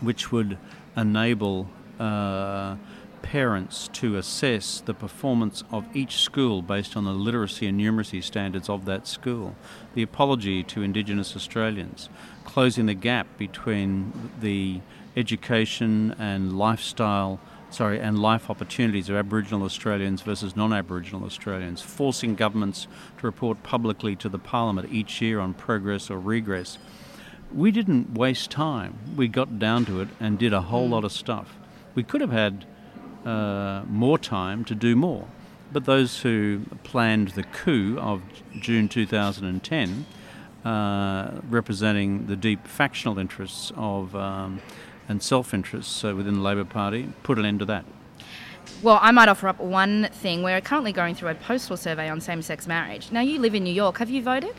which would enable uh, parents to assess the performance of each school based on the literacy and numeracy standards of that school. The apology to Indigenous Australians, closing the gap between the education and lifestyle sorry, and life opportunities of Aboriginal Australians versus non Aboriginal Australians, forcing governments to report publicly to the Parliament each year on progress or regress. We didn't waste time. We got down to it and did a whole lot of stuff. We could have had uh, more time to do more. But those who planned the coup of June 2010, uh, representing the deep factional interests of um, and self interests within the Labor Party, put an end to that. Well, I might offer up one thing. We're currently going through a postal survey on same sex marriage. Now, you live in New York. Have you voted?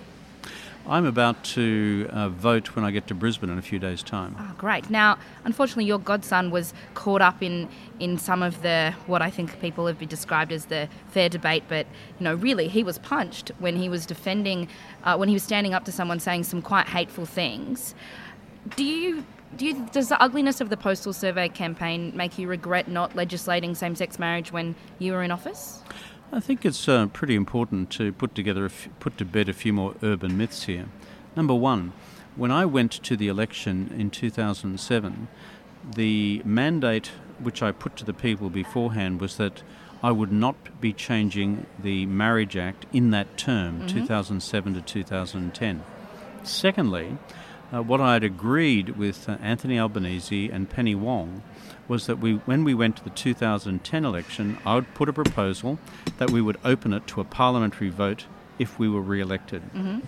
I'm about to uh, vote when I get to Brisbane in a few days' time. Oh, great. Now, unfortunately, your godson was caught up in, in some of the, what I think people have been described as the fair debate, but, you know, really, he was punched when he was defending, uh, when he was standing up to someone saying some quite hateful things. Do you do you, does the ugliness of the postal survey campaign make you regret not legislating same-sex marriage when you were in office? I think it's uh, pretty important to put together, f- put to bed a few more urban myths here. Number one, when I went to the election in 2007, the mandate which I put to the people beforehand was that I would not be changing the Marriage Act in that term, mm-hmm. 2007 to 2010. Secondly, uh, what I had agreed with uh, Anthony Albanese and Penny Wong was that we, when we went to the 2010 election, I would put a proposal that we would open it to a parliamentary vote if we were re-elected. Mm-hmm.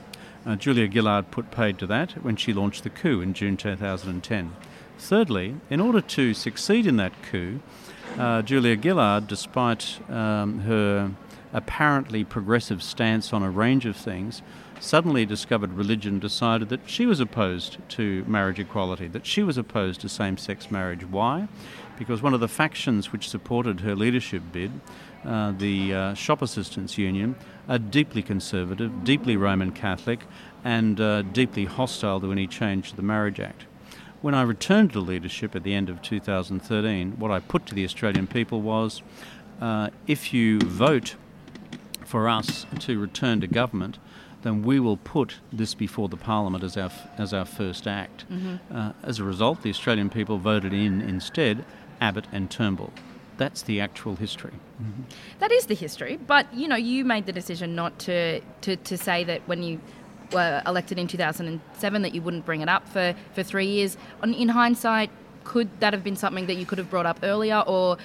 Uh, Julia Gillard put paid to that when she launched the coup in June 2010. Thirdly, in order to succeed in that coup, uh, Julia Gillard, despite um, her apparently progressive stance on a range of things, suddenly discovered religion decided that she was opposed to marriage equality, that she was opposed to same sex marriage. Why? Because one of the factions which supported her leadership bid, uh, the uh, Shop Assistants Union, are deeply conservative, deeply Roman Catholic, and uh, deeply hostile to any change to the Marriage Act. When I returned to leadership at the end of 2013, what I put to the Australian people was uh, if you vote for us to return to government, then we will put this before the Parliament as our, as our first act. Mm-hmm. Uh, as a result, the Australian people voted in instead Abbott and Turnbull. That's the actual history. Mm-hmm. That is the history, but you know, you made the decision not to, to, to say that when you were elected in 2007 that you wouldn't bring it up for, for three years. In hindsight, could that have been something that you could have brought up earlier, or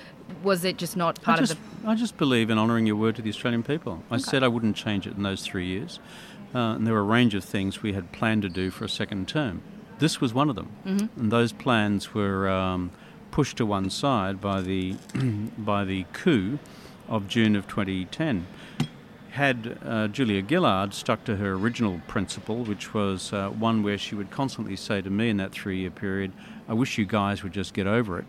was it just not part just, of the? I just believe in honouring your word to the Australian people. I okay. said I wouldn't change it in those three years, uh, and there were a range of things we had planned to do for a second term. This was one of them, mm-hmm. and those plans were um, pushed to one side by the by the coup of June of 2010. Had uh, Julia Gillard stuck to her original principle, which was uh, one where she would constantly say to me in that three-year period, "I wish you guys would just get over it."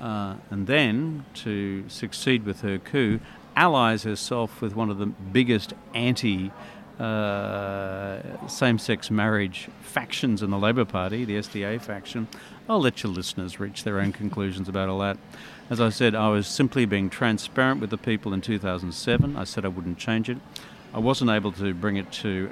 Uh, and then to succeed with her coup, allies herself with one of the biggest anti uh, same sex marriage factions in the Labor Party, the SDA faction. I'll let your listeners reach their own conclusions about all that. As I said, I was simply being transparent with the people in 2007. I said I wouldn't change it. I wasn't able to bring it to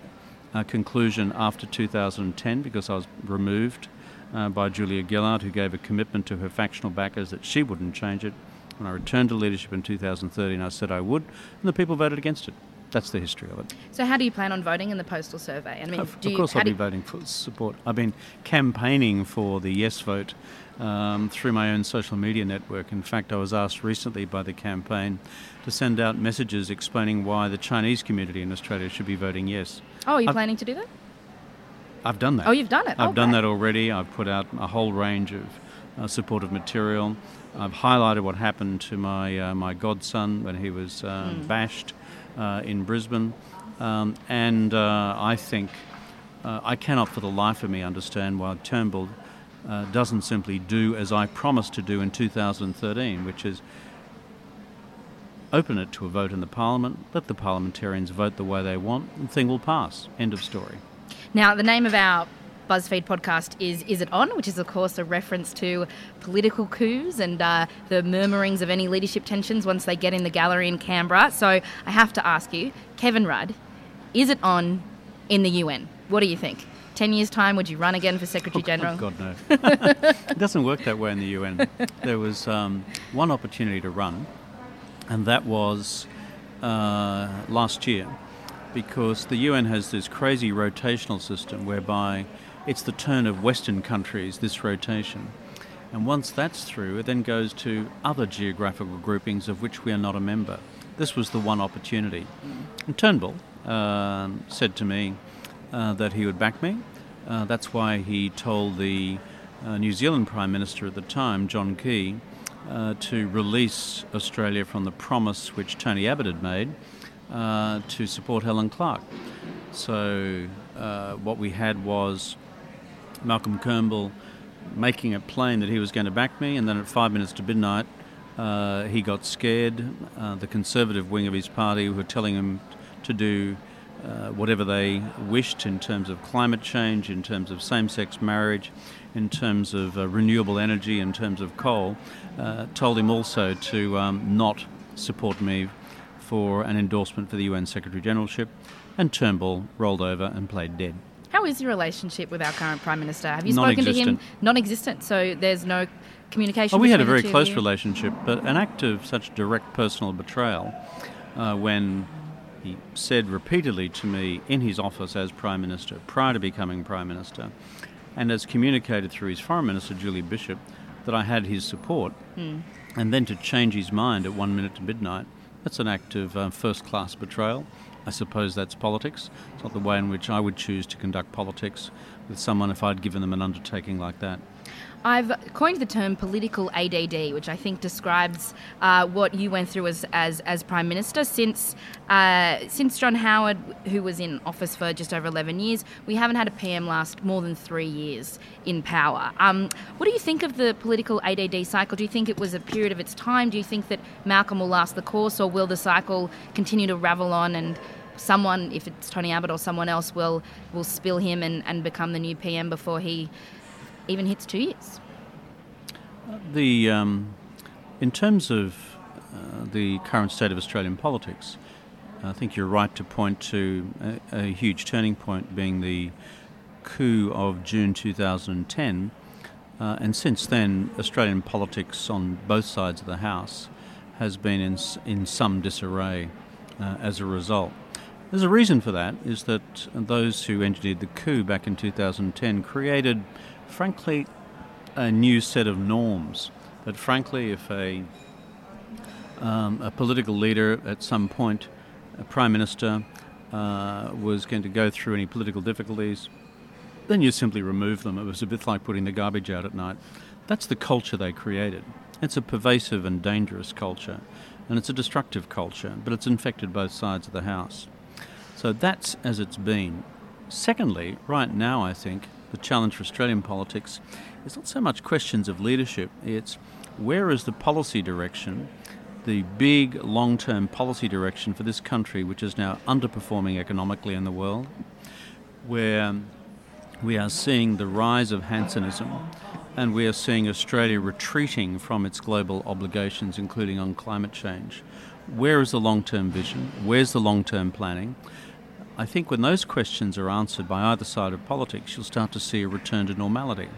a conclusion after 2010 because I was removed uh, by Julia Gillard, who gave a commitment to her factional backers that she wouldn't change it. When I returned to leadership in 2013, I said I would, and the people voted against it. That's the history of it. So, how do you plan on voting in the postal survey? I mean, of, of course, I'll be voting for support. I've been campaigning for the yes vote um, through my own social media network. In fact, I was asked recently by the campaign to send out messages explaining why the Chinese community in Australia should be voting yes. Oh, are you I've, planning to do that? I've done that. Oh, you've done it. I've okay. done that already. I've put out a whole range of uh, supportive material. I've highlighted what happened to my uh, my godson when he was uh, mm. bashed uh, in Brisbane, um, and uh, I think uh, I cannot for the life of me understand why Turnbull doesn't simply do as I promised to do in 2013, which is open it to a vote in the Parliament, let the parliamentarians vote the way they want, and the thing will pass. End of story. Now, the name of our BuzzFeed podcast is Is It On, which is, of course, a reference to political coups and uh, the murmurings of any leadership tensions once they get in the gallery in Canberra. So I have to ask you, Kevin Rudd, is it on in the UN? What do you think? 10 years' time, would you run again for Secretary Oh, General? God, no. it doesn't work that way in the UN. There was um, one opportunity to run, and that was uh, last year, because the UN has this crazy rotational system whereby it's the turn of Western countries, this rotation. And once that's through, it then goes to other geographical groupings of which we are not a member. This was the one opportunity. And Turnbull um, said to me uh, that he would back me. Uh, that's why he told the uh, New Zealand Prime Minister at the time, John Key, uh, to release Australia from the promise which Tony Abbott had made uh, to support Helen Clark. So uh, what we had was Malcolm Turnbull making it plain that he was going to back me, and then at five minutes to midnight, uh, he got scared. Uh, the conservative wing of his party were telling him to do uh, whatever they wished in terms of climate change, in terms of same sex marriage, in terms of uh, renewable energy, in terms of coal, uh, told him also to um, not support me for an endorsement for the UN Secretary Generalship, and Turnbull rolled over and played dead. How is your relationship with our current Prime Minister? Have you spoken to him? Non-existent. So there's no communication. Oh, we had a very close relationship, but an act of such direct personal betrayal uh, when he said repeatedly to me in his office as Prime Minister, prior to becoming Prime Minister, and as communicated through his Foreign Minister, Julie Bishop, that I had his support, Hmm. and then to change his mind at one minute to midnight, that's an act of uh, first class betrayal. I suppose that's politics. It's not the way in which I would choose to conduct politics with someone if I'd given them an undertaking like that. I've coined the term political ADD, which I think describes uh, what you went through as, as, as Prime Minister. Since, uh, since John Howard, who was in office for just over 11 years, we haven't had a PM last more than three years in power. Um, what do you think of the political ADD cycle? Do you think it was a period of its time? Do you think that Malcolm will last the course, or will the cycle continue to ravel on and someone, if it's Tony Abbott or someone else, will, will spill him and, and become the new PM before he even hits two years. The um, in terms of uh, the current state of Australian politics, I think you're right to point to a, a huge turning point being the coup of June 2010, uh, and since then, Australian politics on both sides of the House has been in in some disarray uh, as a result. There's a reason for that, is that those who engineered the coup back in 2010 created, frankly, a new set of norms. That frankly, if a, um, a political leader at some point, a prime minister, uh, was going to go through any political difficulties, then you simply remove them. It was a bit like putting the garbage out at night. That's the culture they created. It's a pervasive and dangerous culture, and it's a destructive culture, but it's infected both sides of the house. So that's as it's been. Secondly, right now, I think the challenge for Australian politics is not so much questions of leadership, it's where is the policy direction, the big long term policy direction for this country, which is now underperforming economically in the world, where we are seeing the rise of Hansonism and we are seeing Australia retreating from its global obligations, including on climate change. Where is the long term vision? Where's the long term planning? I think when those questions are answered by either side of politics, you'll start to see a return to normality.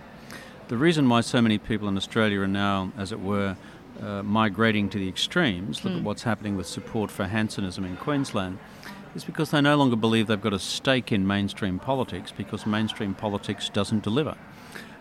The reason why so many people in Australia are now, as it were, uh, migrating to the extremes, look at Hmm. what's happening with support for Hansonism in Queensland, is because they no longer believe they've got a stake in mainstream politics because mainstream politics doesn't deliver.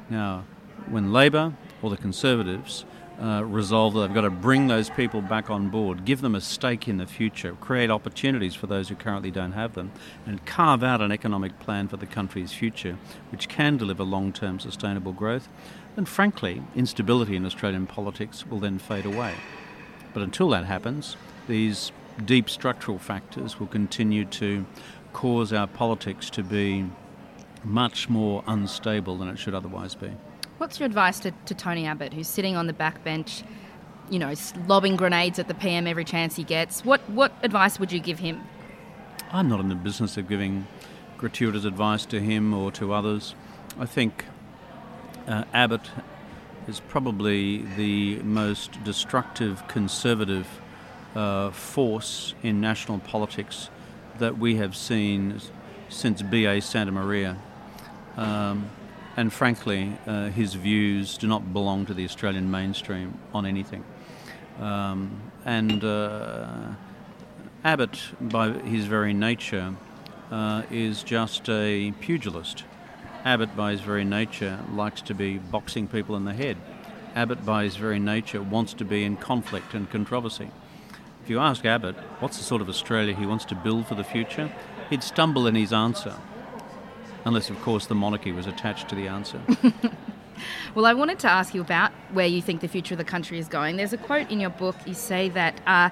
Now, when Labor or the Conservatives uh, resolve that they've got to bring those people back on board, give them a stake in the future, create opportunities for those who currently don't have them, and carve out an economic plan for the country's future which can deliver long term sustainable growth, And frankly, instability in Australian politics will then fade away. But until that happens, these deep structural factors will continue to cause our politics to be much more unstable than it should otherwise be. What's your advice to, to Tony Abbott, who's sitting on the backbench, you know, lobbing grenades at the PM every chance he gets? What what advice would you give him? I'm not in the business of giving gratuitous advice to him or to others. I think uh, Abbott is probably the most destructive conservative uh, force in national politics that we have seen since B.A. Santamaria. Um, and frankly, uh, his views do not belong to the Australian mainstream on anything. Um, and uh, Abbott, by his very nature, uh, is just a pugilist. Abbott, by his very nature, likes to be boxing people in the head. Abbott, by his very nature, wants to be in conflict and controversy. If you ask Abbott what's the sort of Australia he wants to build for the future, he'd stumble in his answer. Unless, of course, the monarchy was attached to the answer. well, I wanted to ask you about where you think the future of the country is going. There's a quote in your book, you say that. Uh,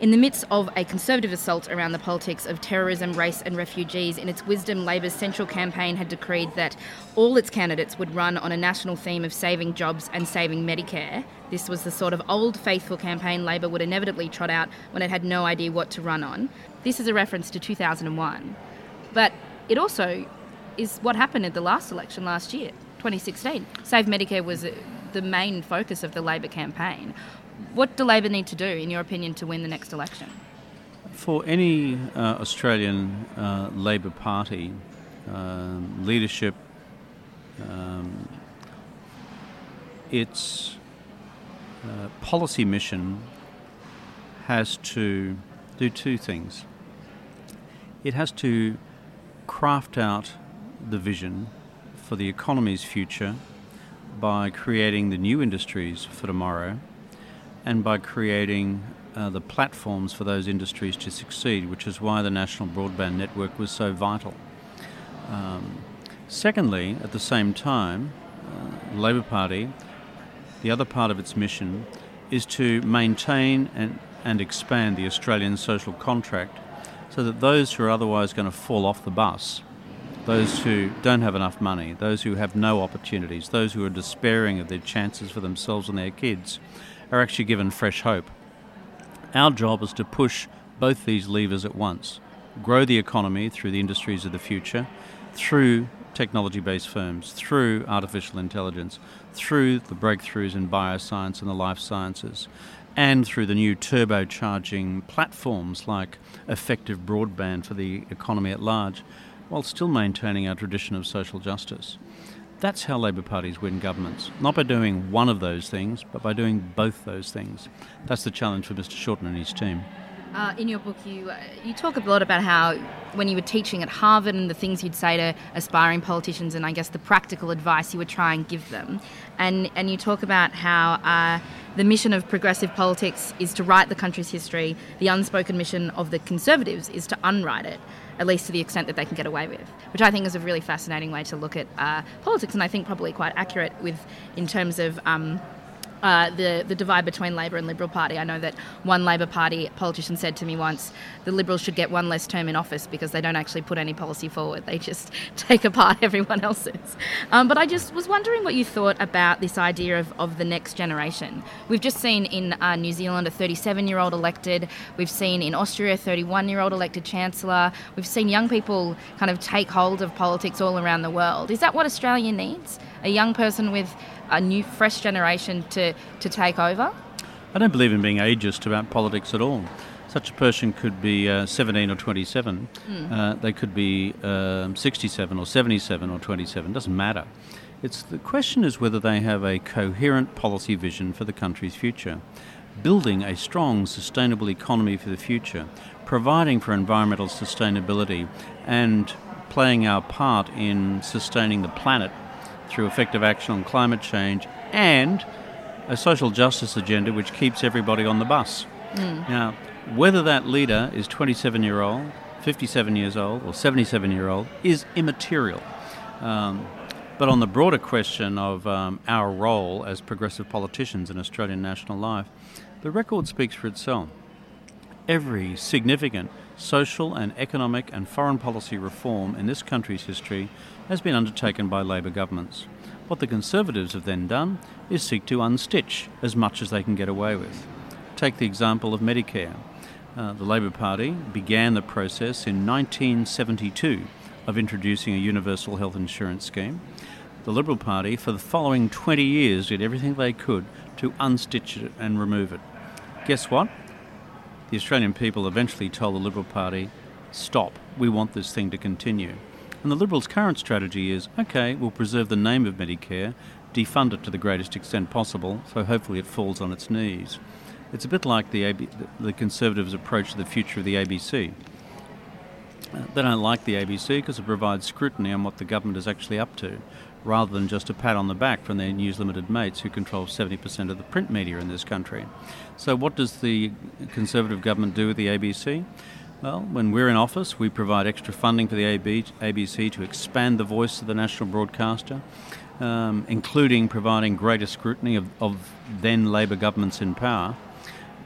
in the midst of a conservative assault around the politics of terrorism, race, and refugees, in its wisdom, Labor's central campaign had decreed that all its candidates would run on a national theme of saving jobs and saving Medicare. This was the sort of old faithful campaign Labor would inevitably trot out when it had no idea what to run on. This is a reference to 2001. But it also is what happened at the last election last year, 2016. Save Medicare was the main focus of the Labor campaign. What do Labor need to do, in your opinion, to win the next election? For any uh, Australian uh, Labor Party uh, leadership, um, its uh, policy mission has to do two things. It has to craft out the vision for the economy's future by creating the new industries for tomorrow and by creating uh, the platforms for those industries to succeed, which is why the National Broadband Network was so vital. Um, secondly, at the same time, uh, Labor Party, the other part of its mission is to maintain and, and expand the Australian social contract so that those who are otherwise going to fall off the bus, those who don't have enough money, those who have no opportunities, those who are despairing of their chances for themselves and their kids, are actually given fresh hope. Our job is to push both these levers at once grow the economy through the industries of the future, through technology based firms, through artificial intelligence, through the breakthroughs in bioscience and the life sciences, and through the new turbocharging platforms like effective broadband for the economy at large, while still maintaining our tradition of social justice. That's how Labor parties win governments. Not by doing one of those things, but by doing both those things. That's the challenge for Mr. Shorten and his team. Uh, in your book, you uh, you talk a lot about how when you were teaching at Harvard and the things you'd say to aspiring politicians, and I guess the practical advice you would try and give them, and and you talk about how uh, the mission of progressive politics is to write the country's history. The unspoken mission of the Conservatives is to unwrite it at least to the extent that they can get away with, which I think is a really fascinating way to look at uh, politics, and I think probably quite accurate with in terms of. Um, uh, the the divide between Labor and Liberal Party. I know that one Labor Party politician said to me once, the Liberals should get one less term in office because they don't actually put any policy forward. They just take apart everyone else's. Um, but I just was wondering what you thought about this idea of, of the next generation. We've just seen in uh, New Zealand a 37 year old elected. We've seen in Austria a 31 year old elected chancellor. We've seen young people kind of take hold of politics all around the world. Is that what Australia needs? A young person with a new, fresh generation to, to take over? I don't believe in being ageist about politics at all. Such a person could be uh, 17 or 27. Mm. Uh, they could be um, 67 or 77 or 27. Doesn't matter. It's the question is whether they have a coherent policy vision for the country's future, building a strong, sustainable economy for the future, providing for environmental sustainability, and playing our part in sustaining the planet through effective action on climate change and a social justice agenda which keeps everybody on the bus. Mm. Now, whether that leader is 27 year old, 57 years old, or 77 year old is immaterial. Um, but on the broader question of um, our role as progressive politicians in Australian national life, the record speaks for itself. Every significant social and economic and foreign policy reform in this country's history has been undertaken by Labor governments. What the Conservatives have then done is seek to unstitch as much as they can get away with. Take the example of Medicare. Uh, the Labor Party began the process in 1972 of introducing a universal health insurance scheme. The Liberal Party, for the following 20 years, did everything they could to unstitch it and remove it. Guess what? The Australian people eventually told the Liberal Party, stop, we want this thing to continue. And the Liberals' current strategy is okay, we'll preserve the name of Medicare, defund it to the greatest extent possible, so hopefully it falls on its knees. It's a bit like the, AB, the Conservatives' approach to the future of the ABC. They don't like the ABC because it provides scrutiny on what the government is actually up to, rather than just a pat on the back from their News Limited mates who control 70% of the print media in this country. So, what does the Conservative government do with the ABC? Well, when we're in office, we provide extra funding for the ABC to expand the voice of the national broadcaster, um, including providing greater scrutiny of, of then Labor governments in power.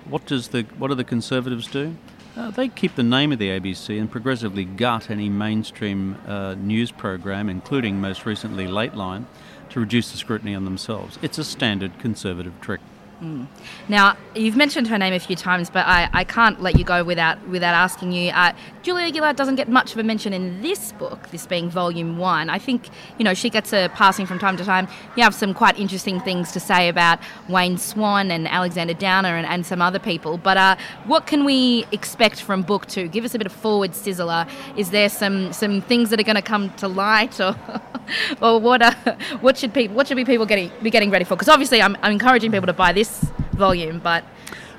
What does the what do the Conservatives do? Uh, they keep the name of the ABC and progressively gut any mainstream uh, news program, including most recently Lateline, to reduce the scrutiny on themselves. It's a standard Conservative trick. Mm. Now, you've mentioned her name a few times, but I, I can't let you go without without asking you. Uh, Julia Gillard doesn't get much of a mention in this book, this being volume one. I think, you know, she gets a passing from time to time. You have some quite interesting things to say about Wayne Swan and Alexander Downer and, and some other people. But uh, what can we expect from book two? Give us a bit of forward sizzler. Is there some, some things that are going to come to light or, or what, uh, what, should people, what should be people getting, be getting ready for? Because obviously I'm, I'm encouraging people to buy this this volume, but.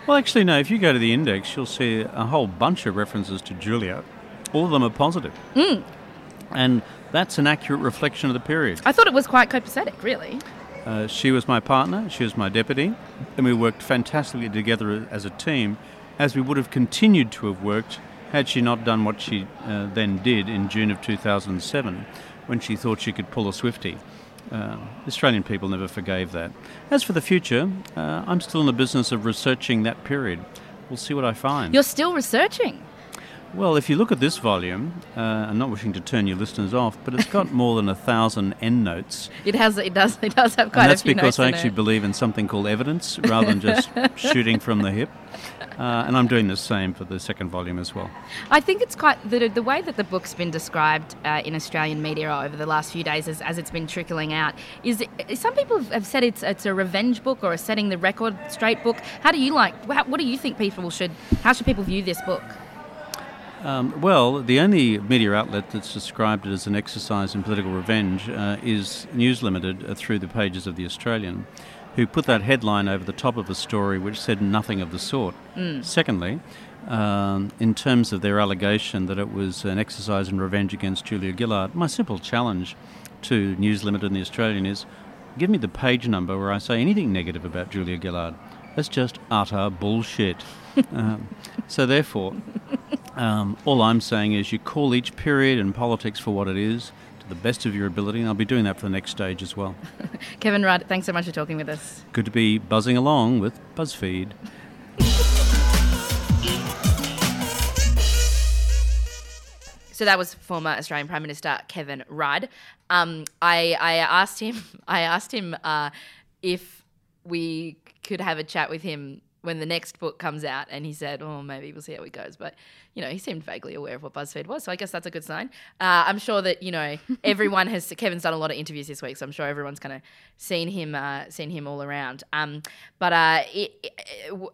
Well, actually, no. If you go to the index, you'll see a whole bunch of references to Julia. All of them are positive. Mm. And that's an accurate reflection of the period. I thought it was quite copacetic, really. Uh, she was my partner, she was my deputy, and we worked fantastically together as a team, as we would have continued to have worked had she not done what she uh, then did in June of 2007 when she thought she could pull a Swifty. Uh, Australian people never forgave that. As for the future, uh, I'm still in the business of researching that period. We'll see what I find. You're still researching? Well, if you look at this volume, uh, I'm not wishing to turn your listeners off, but it's got more than a thousand endnotes. It has. It does. It does have quite and that's because I actually it. believe in something called evidence rather than just shooting from the hip. Uh, and I'm doing the same for the second volume as well. I think it's quite the, the way that the book's been described uh, in Australian media over the last few days as, as it's been trickling out is some people have said it's it's a revenge book or a setting the record straight book. How do you like? How, what do you think people should? How should people view this book? Um, well, the only media outlet that's described it as an exercise in political revenge uh, is News Limited uh, through the pages of The Australian who put that headline over the top of a story which said nothing of the sort. Mm. Secondly, um, in terms of their allegation that it was an exercise in revenge against Julia Gillard, my simple challenge to News Limited and the Australian is give me the page number where I say anything negative about Julia Gillard. That's just utter bullshit. um, so, therefore, um, all I'm saying is you call each period in politics for what it is the best of your ability, and I'll be doing that for the next stage as well. Kevin Rudd, thanks so much for talking with us. Good to be buzzing along with BuzzFeed. So that was former Australian Prime Minister Kevin Rudd. Um, I, I asked him. I asked him uh, if we could have a chat with him when the next book comes out, and he said, "Oh, maybe we'll see how it goes." But you know, he seemed vaguely aware of what BuzzFeed was, so I guess that's a good sign. Uh, I'm sure that you know everyone has. Kevin's done a lot of interviews this week, so I'm sure everyone's kind of seen him, uh, seen him all around. Um, but uh, it,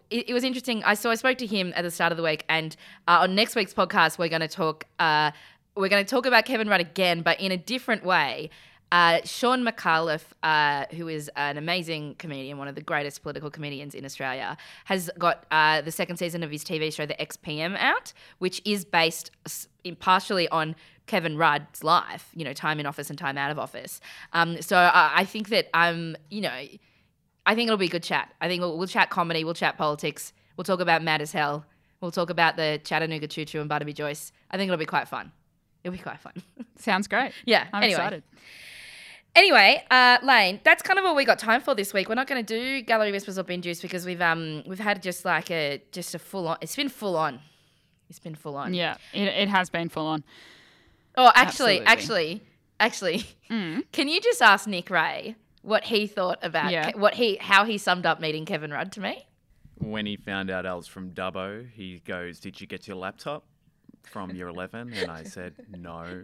it, it, was interesting. I so I spoke to him at the start of the week, and uh, on next week's podcast, we're going to talk. Uh, we're going to talk about Kevin Rudd again, but in a different way. Uh, Shaun Micallef, uh, who is an amazing comedian, one of the greatest political comedians in Australia, has got uh, the second season of his TV show, The XPM, out, which is based partially on Kevin Rudd's life, you know, time in office and time out of office. Um, so I, think that I'm, you know, I think it'll be a good chat. I think we'll, we'll chat comedy, we'll chat politics, we'll talk about Mad as Hell, we'll talk about the Chattanooga Choo Choo and Barnaby Joyce. I think it'll be quite fun. It'll be quite fun. Sounds great. Yeah. I'm anyway. excited. Anyway, uh, Lane, that's kind of all we got time for this week. We're not going to do Gallery Whispers or Bin Juice because we've um we've had just like a just a full on. It's been full on. It's been full on. Yeah, it, it has been full on. Oh, actually, Absolutely. actually, actually, Mm. can you just ask Nick Ray what he thought about Yeah. Ke- what he how he summed up meeting Kevin Rudd to me? When he found out I was from Dubbo, he goes, Did you get your laptop from year 11? And I said, No.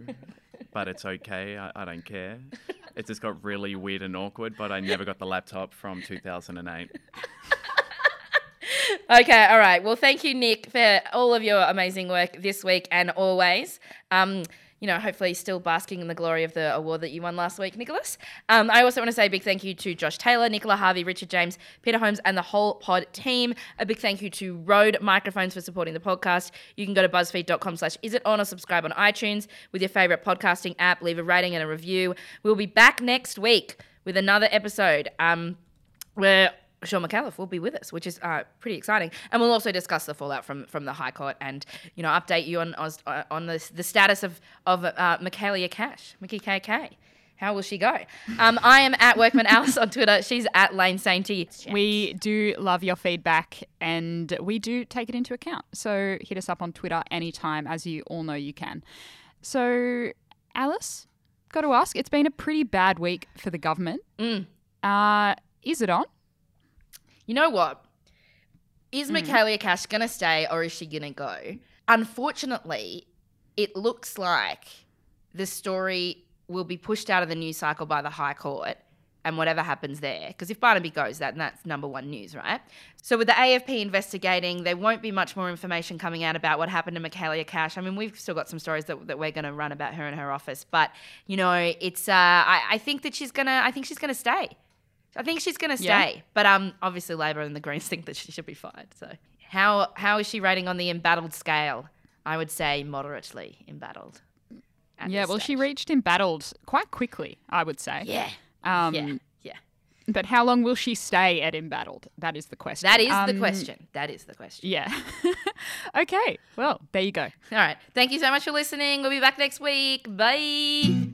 but it's okay. I, I don't care. It just got really weird and awkward, but I never got the laptop from 2008. Okay, all right. Well, thank you, Nick, for all of your amazing work this week and always. Um, you know, hopefully still basking in the glory of the award that you won last week, Nicholas. Um, I also want to say a big thank you to Josh Taylor, Nicola Harvey, Richard James, Peter Holmes, and the whole pod team. A big thank you to Rode Microphones for supporting the podcast. You can go to buzzfeed.com slash is it on or subscribe on iTunes with your favorite podcasting app. Leave a rating and a review. We'll be back next week with another episode. Um, where Shaun Micallef will be with us, which is uh, pretty exciting. And we'll also discuss the fallout from, from the High Court and you know update you on on, on the, the status of of uh, Michaelia Cash, Mickey KK. How will she go? Um, I am at Workman Alice on Twitter. She's at Lane Sainty. We do love your feedback and we do take it into account. So hit us up on Twitter anytime, as you all know you can. So, Alice, got to ask, it's been a pretty bad week for the government. Mm. Uh, is it on? You know what? Is Mm. Michaelia Cash going to stay or is she going to go? Unfortunately, it looks like the story will be pushed out of the news cycle by the High Court and whatever happens there. Because if Barnaby goes, that that's number one news, right? So with the AFP investigating, there won't be much more information coming out about what happened to Michaelia Cash. I mean, we've still got some stories that, that we're going to run about her and her office, but you know, it's. Uh, I, I think that she's gonna. I think she's gonna stay. I think she's gonna stay. Yeah. But um, obviously Labor and the Greens think that she should be fired. So how how is she rating on the embattled scale? I would say moderately embattled. yeah, well, she reached embattled quite quickly, I would say. Yeah. Um, Yeah, yeah. But how long will she stay at embattled? That is the question. That is the Um, question. That is the question. Yeah. okay. Well, there you go. All right. Thank you so much for listening. We'll be back next week. Bye.